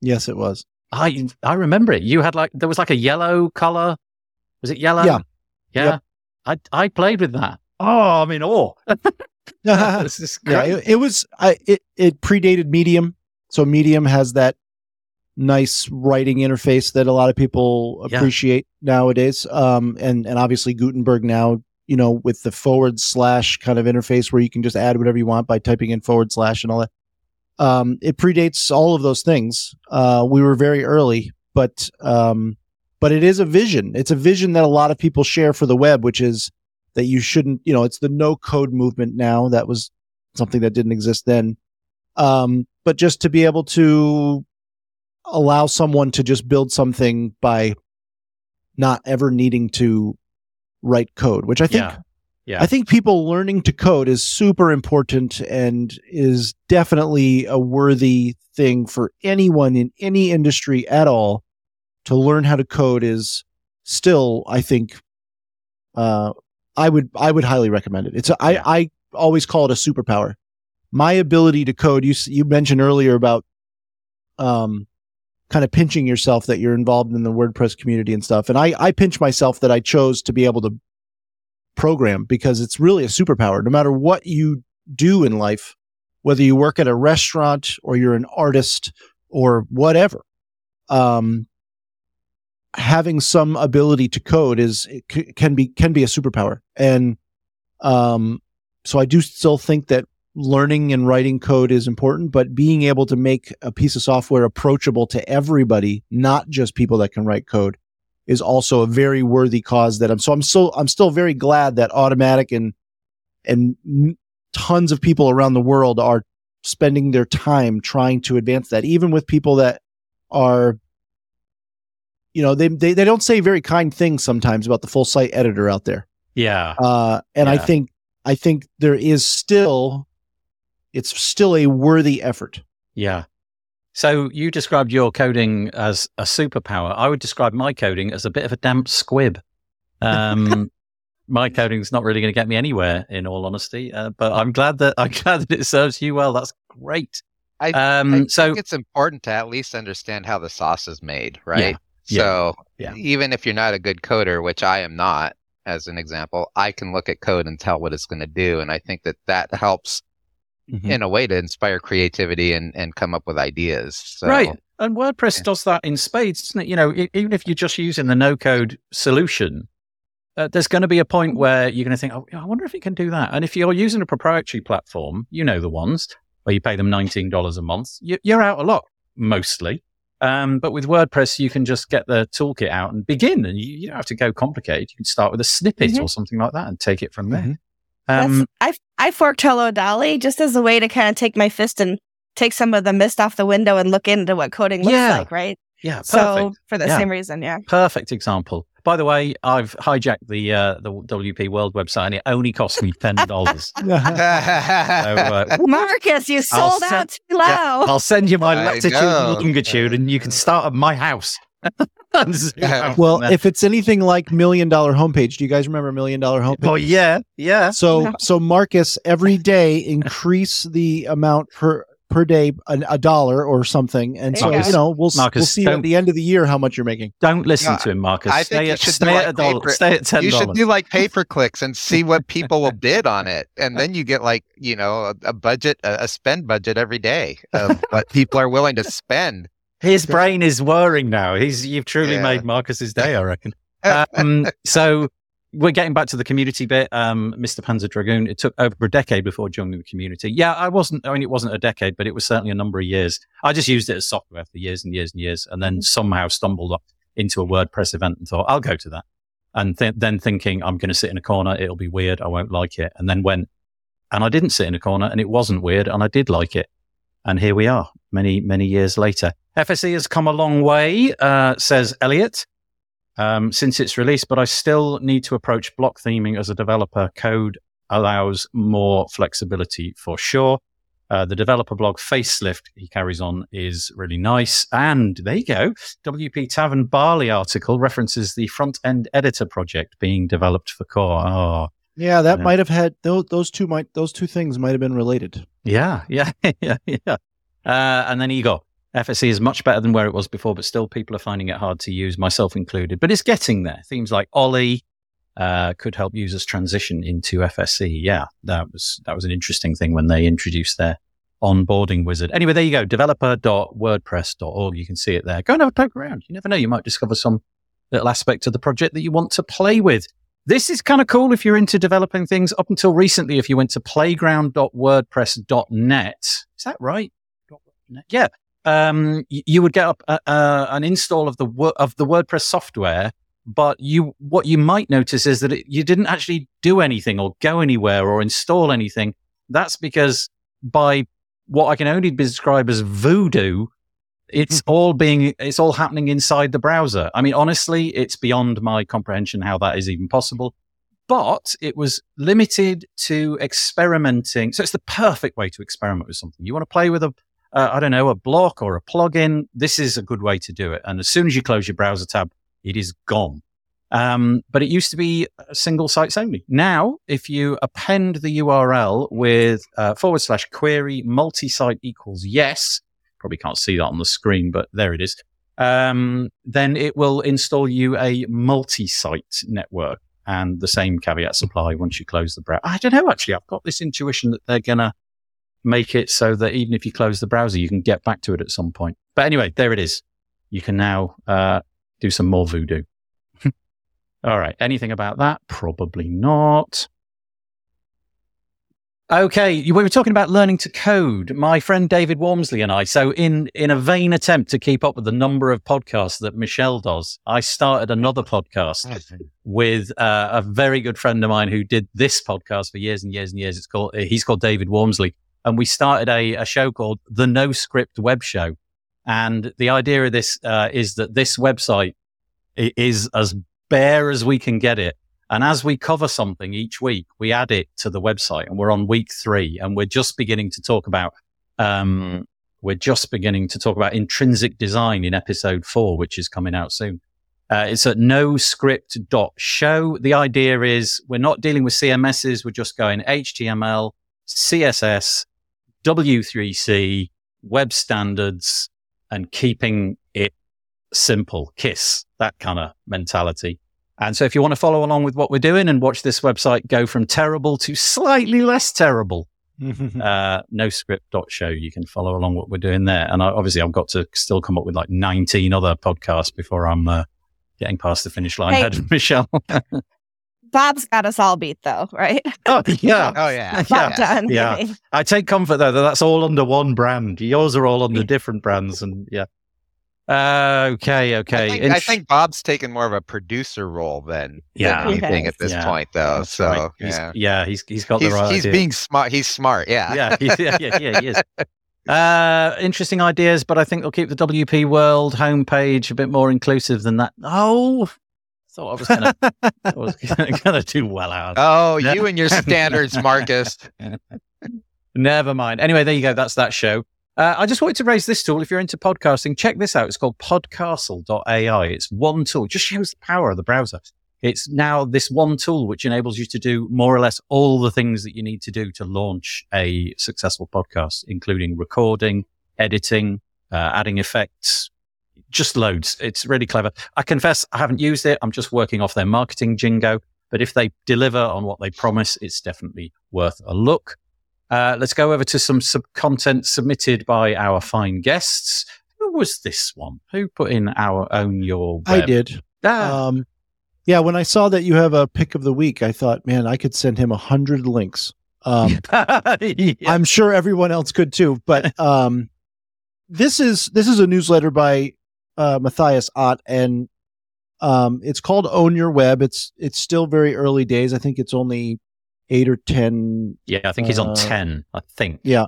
Yes, it was. I I remember it. You had like there was like a yellow color. Was it yellow? Yeah. Yeah. Yep. I I played with that. Oh, I'm in awe. Yeah, (laughs) this is great. it, it was. I it it predated Medium, so Medium has that nice writing interface that a lot of people Yeah. appreciate nowadays. Um, and and obviously Gutenberg now, you know, with the forward slash kind of interface where you can just add whatever you want by typing in forward slash and all that. Um, it predates all of those things. Uh, we were very early, but um, but it is a vision. It's a vision that a lot of people share for the web, which is that you shouldn't, you know, it's the no code movement now. That was something that didn't exist then. Um, but just to be able to allow someone to just build something by not ever needing to write code, which I think Yeah. Yeah. I think people learning to code is super important and is definitely a worthy thing for anyone in any industry at all to learn how to code is still, I think, uh, I would, I would highly recommend it. It's, a. I, I always call it a superpower. My ability to code, you, you mentioned earlier about, um, kind of pinching yourself that you're involved in the WordPress community and stuff. And I, I pinch myself that I chose to be able to program because it's really a superpower. No matter what you do in life, whether you work at a restaurant or you're an artist or whatever, um, having some ability to code is c- can be can be a superpower. And um, so I do still think that learning and writing code is important, but being able to make a piece of software approachable to everybody, not just people that can write code, is also a very worthy cause that I'm so I'm so I'm still very glad that Automattic and and tons of people around the world are spending their time trying to advance that even with people that are you know they they, they don't say very kind things sometimes about the full site editor out there yeah. uh and i think i think there is still it's still a worthy effort Yeah. So you described your coding as a superpower. I would describe my coding as a bit of a damp squib. Um, (laughs) my coding's not really going to get me anywhere, in all honesty. Uh, but I'm glad that I'm (laughs) glad that it serves you well. That's great. I, Um, I so think it's important to at least understand how the sauce is made, right? Yeah. So Yeah. even if you're not a good coder, which I am not, as an example, I can look at code and tell what it's going to do, and I think that that helps Mm-hmm. in a way to inspire creativity and and come up with ideas. So, right, and WordPress Yeah. does that in spades, doesn't it? You know, even if you're just using the no-code solution, uh, there's going to be a point where you're going to think, "Oh, I wonder if it can do that." And if you're using a proprietary platform, you know the ones where you pay them nineteen dollars a month, you, you're out a lot mostly. Um, but with WordPress, you can just get the toolkit out and begin, and you, you don't have to go complicated. You can start with a snippet Mhm. or something like that and take it from there. Mhm. Um, I I forked Hello Dolly just as a way to kind of take my fist and take some of the mist off the window and look into what coding looks Yeah. like, right? yeah, perfect. So for the Yeah. same reason, yeah. Perfect example. By the way, I've hijacked the uh, the WP World website, and it only cost me ten dollars. (laughs) so, uh, (laughs) Marcus, you sold send- out too low. I'll send you my I latitude know. and longitude, and you can start at my house. (laughs) And zoom Yeah. out well if it's anything like million dollar homepage do you guys remember million dollar homepage oh yeah, yeah. So so Marcus every day increase the amount per per day a, a dollar or something, and so you you, know we'll Marcus, we'll see at the end of the year how much you're making. Don't listen No, to him, Marcus. I think stay you at, should stay do at like dollar. paper- Stay at ten you should do like pay per clicks and see what people will bid on it, and then you get like you know a, a budget, a, a spend budget every day of (laughs) what people are willing to spend. His brain is whirring now. He's you've truly Yeah. made Marcus's day, I reckon. (laughs) Um, so we're getting back to the community bit. Um, Mr. Panzer Dragoon. It took over a decade before joining the community. Yeah, I wasn't. I mean, it wasn't a decade, but it was certainly a number of years. I just used it as software for years and years and years, and then somehow stumbled up into a WordPress event and thought I'll go to that. And th- then thinking I'm going to sit in a corner, it'll be weird, I won't like it. And then went, and I didn't sit in a corner, and it wasn't weird, and I did like it. And here we are, many many years later. FSE has come a long way, uh, says Elliot um, since its release, but I still need to approach block theming as a developer. Code allows more flexibility for sure. Uh, the developer blog facelift he carries on is really nice. And there you go. WP Tavern Barley article references the front end editor project being developed for Core. Oh, Yeah, that might have had those those two might those two things might have been related. yeah, (laughs) yeah, yeah, yeah. Uh, and then Igor. FSE is much better than where it was before, but still people are finding it hard to use, myself included. But it's getting there. Themes like Ollie uh, could help users transition into FSE. Yeah, that was that was an interesting thing when they introduced their onboarding wizard. Anyway, there you go. Developer.wordpress.org. You can see it there. Go and have a poke around. You never know. You might discover some little aspect of the project that you want to play with. This is kind of cool if you're into developing things. Up until recently, if you went to playground.wordpress.net, is that right? Yeah. Um, you would get up uh, uh, an install of the of the WordPress software, but you what you might notice is that it, you didn't actually do anything or go anywhere or install anything. That's because by what I can only describe as voodoo, It's all being, it's all happening inside the browser. I mean, honestly, it's beyond my comprehension how that is even possible. But it was limited to experimenting. So it's the perfect way to experiment with something. You want to play with a, uh, I don't know, a block or a plugin. This is a good way to do it. And as soon as you close your browser tab, it is gone. Um, but it used to be single sites only. Now, if you append the URL with uh, forward slash query multi site equals yes, probably can't see that on the screen, but there it is. Um, then it will install you a multi site network. And the same caveats apply once you close the browser. I don't know, actually. I've got this intuition that they're going to make it so that even if you close the browser, you can get back to it at some point. But anyway, there it is. You can now uh, do some more voodoo. (laughs) All right. Anything about that? Probably not. Okay, we were talking about learning to code. My friend David Waumsley and I. So, in in a vain attempt to keep up with the number of podcasts that Michelle does, I started another podcast (laughs) with uh, a very good friend of mine who did this podcast for years and years and years. It's called he's called David Waumsley, and we started a, a show called the No Script Web Show. And the idea of this uh, is that this website is as bare as we can get it and as we cover something each week, we add it to the website and we're on week three and we're just beginning to talk about, um, we're just beginning to talk about intrinsic design in episode four, which is coming out soon. Uh, it's at noscript.show. The idea is we're not dealing with CMSs. We're just going HTML, CSS, W3C, web standards, and keeping it simple. KISS, that kind of mentality. And so if you want to follow along with what we're doing and watch this website go from terrible to slightly less terrible, (laughs) uh, noscript.show, you can follow along what we're doing there. And I, obviously I've got to still come up with like 19 other podcasts before I'm uh, getting past the finish line. Hey. (laughs) Michelle. (laughs) Bob's got us all beat though, right? (laughs) Oh yeah. (laughs) oh yeah. Bob yeah. done. Yeah. I take comfort though that that's all under one brand. Yours are all under different brands and yeah. Uh, okay, okay. I think, I think, Bob's taken more of a producer role than, yeah, than anything at this yeah. point, though. That's so right. he's, yeah, yeah, he's he's got he's, the right. He's idea. being smart. He's smart. Yeah, yeah, yeah, yeah, yeah, he is. (laughs) Uh, interesting ideas, but I think they'll keep the WP World homepage a bit more inclusive than that. Oh, thought I was gonna, I was (laughs) (laughs) gonna do well out. Oh, you and your standards, Marcus. (laughs) Never mind. Anyway, there you go. That's that show. Uh, I just wanted to raise this tool. If you're into podcasting, check this out. It's called podcastle.ai. It's one tool, it just shows the power of the browser. It's now this one tool which enables you to do more or less all the things that you need to do to launch a successful podcast, including recording, editing, uh, adding effects, just loads. It's really clever. I confess I haven't used it. I'm just working off their marketing jingo. But if they deliver on what they promise, it's definitely worth a look. Uh, let's go over to some sub content submitted by our fine guests. Who was this one? Who put in our own your? Web? I did. Ah. Um, yeah, when I saw that you have a pick of the week, I thought, man, I could send him a hundred links. Um, (laughs) yeah. I'm sure everyone else could too. But (laughs) um, this is this is a newsletter by uh, Matthias Ott, and um, it's called Own Your Web. It's it's still very early days. I think it's only eight or ten. Yeah, I think he's on uh, ten. I think. Yeah,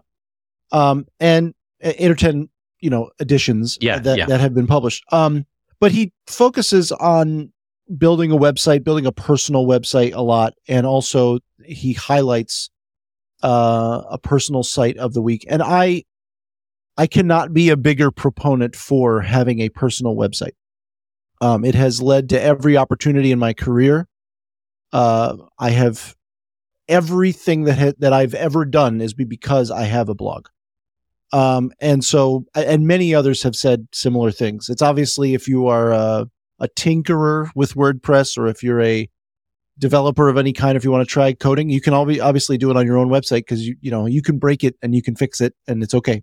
um, and eight or ten, you know, editions. Yeah, that yeah. that have been published. Um, but he focuses on building a website, building a personal website a lot, and also he highlights uh, a personal site of the week. And I, I cannot be a bigger proponent for having a personal website. Um, it has led to every opportunity in my career. Uh, I have everything that ha- that I've ever done is be because I have a blog. Um, and so, and many others have said similar things. It's obviously if you are a, a tinkerer with WordPress or if you're a developer of any kind, if you want to try coding, you can obviously do it on your own website because you, you know, you can break it and you can fix it and it's okay.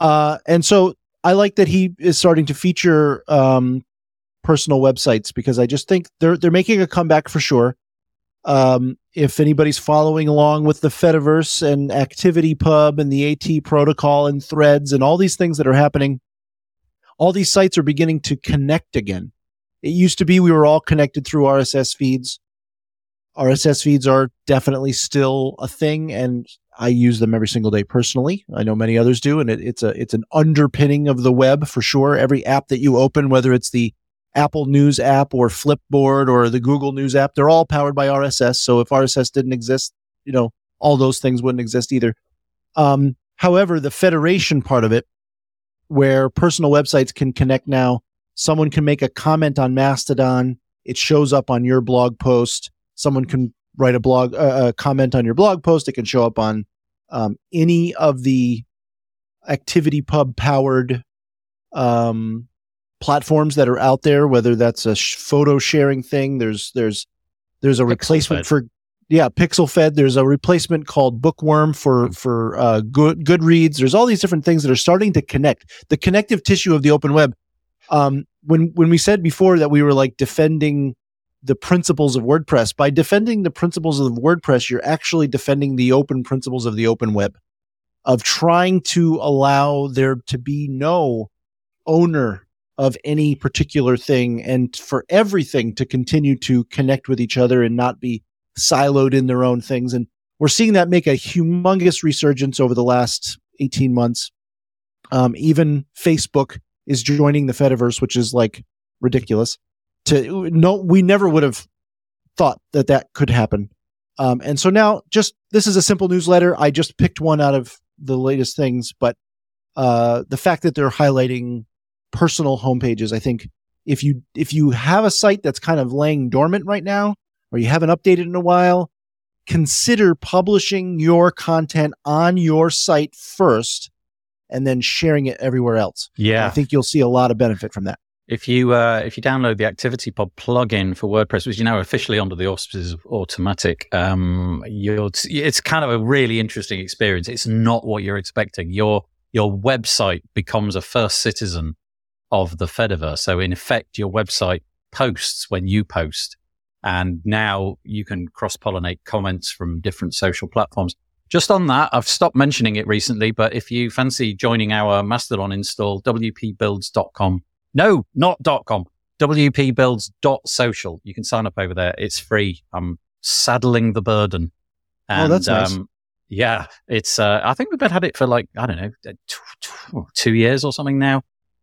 Uh, and so I like that he is starting to feature, um, personal websites because I just think they're, they're making a comeback for sure. Um, if anybody's following along with the Fediverse and ActivityPub and the AT protocol and threads and all these things that are happening, all these sites are beginning to connect again. It used to be we were all connected through RSS feeds. RSS feeds are definitely still a thing. And I use them every single day personally. I know many others do, and it, it's a it's an underpinning of the web for sure. Every app that you open, whether it's the Apple News app or Flipboard or the Google News app, they're all powered by RSS. So if RSS didn't exist, you know, all those things wouldn't exist either. Um, however, the federation part of it, where personal websites can connect now, someone can make a comment on Mastodon, it shows up on your blog post. Someone can write a blog, uh, a comment on your blog post. It can show up on um, any of the activity pub powered um, platforms that are out there, whether that's a sh- photo sharing thing. There's there's there's a Pixel replacement Fed. for yeah, Pixel Fed. There's a replacement called BookWyrm for for uh, good Goodreads. There's all these different things that are starting to connect the connective tissue of the open web. Um, when when we said before that we were like defending the principles of WordPress, by defending the principles of WordPress, you're actually defending the open principles of the open web, of trying to allow there to be no owner of any particular thing and for everything to continue to connect with each other and not be siloed in their own things. And we're seeing that make a humongous resurgence over the last 18 months. Um, even Facebook is joining the Fediverse, which is like ridiculous. To no, we never would have thought that that could happen. Um, and so now, just this is a simple newsletter. I just picked one out of the latest things, but uh, the fact that they're highlighting personal homepages, I think if you if you have a site that's kind of laying dormant right now, or you haven't updated in a while, consider publishing your content on your site first, and then sharing it everywhere else. Yeah. I think you'll see a lot of benefit from that. If you uh, if you download the ActivityPub plugin for WordPress, which is now officially under the auspices of Automattic, um, it's kind of a really interesting experience. It's not what you're expecting. Your your website becomes a first citizen of the Fediverse. So in effect, your website posts when you post, and now you can cross pollinate comments from different social platforms. Just on that, I've stopped mentioning it recently, but if you fancy joining our Mastodon install, wpbuilds.com. No, not .com. wpbuilds.social. You can sign up over there. It's free. I'm saddling the burden. Oh, that's nice. um, yeah, it's, uh, I think we've been had it for like, I don't know, t- two years or something now.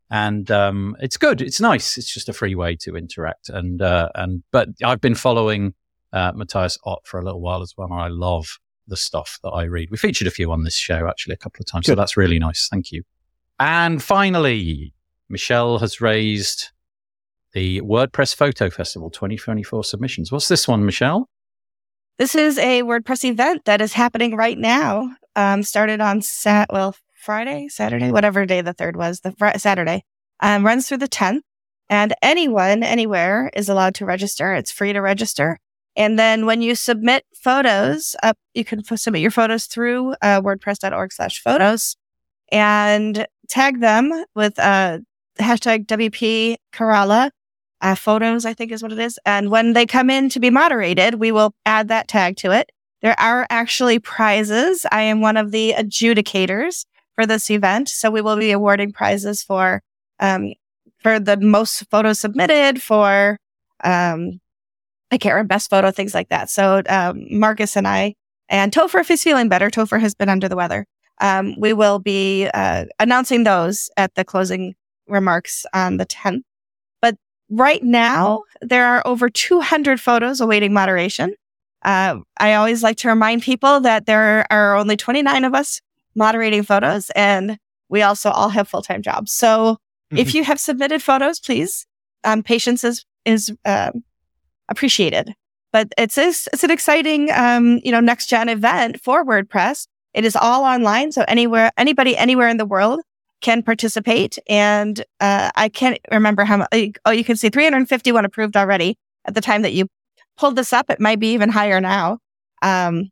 And, um, it's good. It's nice. It's just a free way to interact. And, uh, and, but I've been following, uh, Matthias Ott for a little while as well. And I love the stuff that I read. We featured a few on this show actually a couple of times. So that's really nice. Thank you. And finally, Michelle has raised the WordPress Photo Festival 2024 submissions. What's this one, Michelle? This is a WordPress event that is happening right now. Um, started on sat well Friday, Saturday, whatever day the third was, the fr- Saturday. Um, runs through the 10th, and anyone, anywhere, is allowed to register. It's free to register. And then when you submit photos, up you can f- submit your photos through uh, WordPress.org/photos, and tag them with uh, hashtag WP Kerala uh, photos, I think is what it is. And when they come in to be moderated, we will add that tag to it. There are actually prizes. I am one of the adjudicators for this event. So we will be awarding prizes for, um, for the most photos submitted for, um, I can't remember best photo, things like that. So, um, Marcus and I and Topher, if he's feeling better, Topher has been under the weather. Um, we will be, uh, announcing those at the closing remarks on the 10th But right now there are over 200 photos awaiting moderation. Uh, I always like to remind people that there are only 29 of us moderating photos, and we also all have full time jobs. So if you have submitted photos, please, um, patience is is um, appreciated. But it's it's it's an exciting um, you know next gen event for WordPress. It is all online, so anywhere anybody anywhere in the world can participate. And uh, I can't remember how much. Oh, you can see 351 approved already at the time that you pulled this up. It might be even higher now. Um,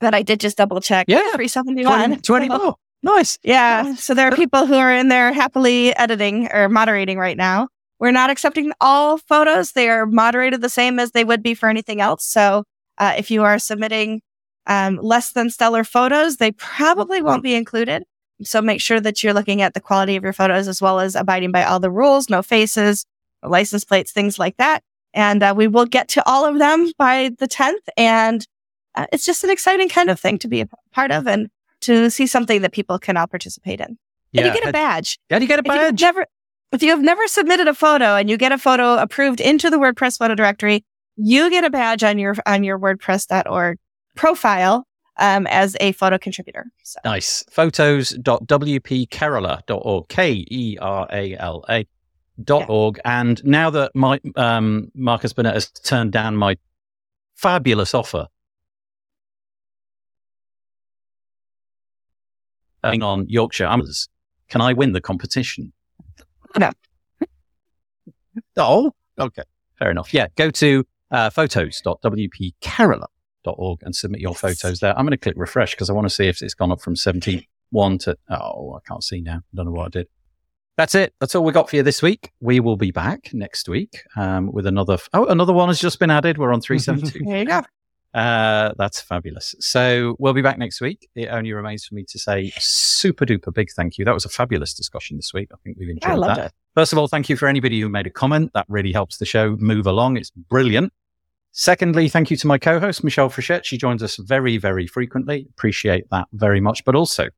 but I did just double check. Yeah. 371. 20, So- 20 oh, nice. yeah. So there are people who are in there happily editing or moderating right now. We're not accepting all photos. They are moderated the same as they would be for anything else. So uh, if you are submitting um, less than stellar photos, they probably won't be included. So make sure that you're looking at the quality of your photos as well as abiding by all the rules, no faces, no license plates, things like that. And uh, we will get to all of them by the 10th. And uh, it's just an exciting kind of thing to be a part of and to see something that people can all participate in. Yeah. And you get a badge. Yeah, you get a If you've badge. never, if you have never submitted a photo and you get a photo approved into the WordPress photo directory, you get a badge on your on your WordPress.org profile um, as a photo contributor. So Nice. Photos.wpkerala.org, K E R A L A dot Yeah. org. And now that my um, Marcus Burnette has turned down my fabulous offer on Yorkshire Amateurs, can I win the competition? No. (laughs) oh, okay. Fair enough. Yeah. Go to uh, photos.wpkerala.org and submit your photos there. I'm going to click refresh because I want to see if it's gone up from 71 to, oh, I can't see now. I don't know what I did. That's it. That's all we got for you this week. We will be back next week um, with another. F- oh, another one has just been added. We're on 372. (laughs) there you go. Uh, that's fabulous. So we'll be back next week. It only remains for me to say super duper big thank you. That was a fabulous discussion this week. I think we've enjoyed I loved that. it. First of all, thank you for anybody who made a comment. That really helps the show move along. It's brilliant. Secondly, thank you to my co-host, Michelle Frechette. She joins us very, very frequently. Appreciate that very much. But also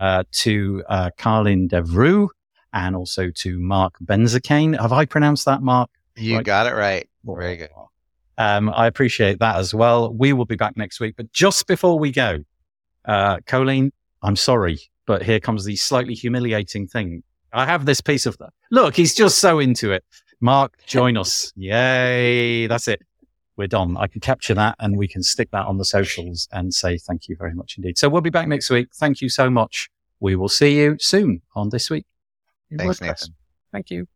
uh, to uh, Carlin Devreux and also to Mark Benzakane. Have I pronounced that, Mark? You Right. got it right. Very good. Um, I appreciate that as well. We will be back next week. But just before we go, uh, Colleen, I'm sorry, but here comes the slightly humiliating thing. I have this piece of that. Look, he's just so into it. Mark, join us. (laughs) Yay. That's it. We're done. I can capture that and we can stick that on the socials and say thank you very much indeed. So we'll be back next week. Thank you so much. We will see you soon on this week. in Thanks, WordPress. Nathan. Thank you.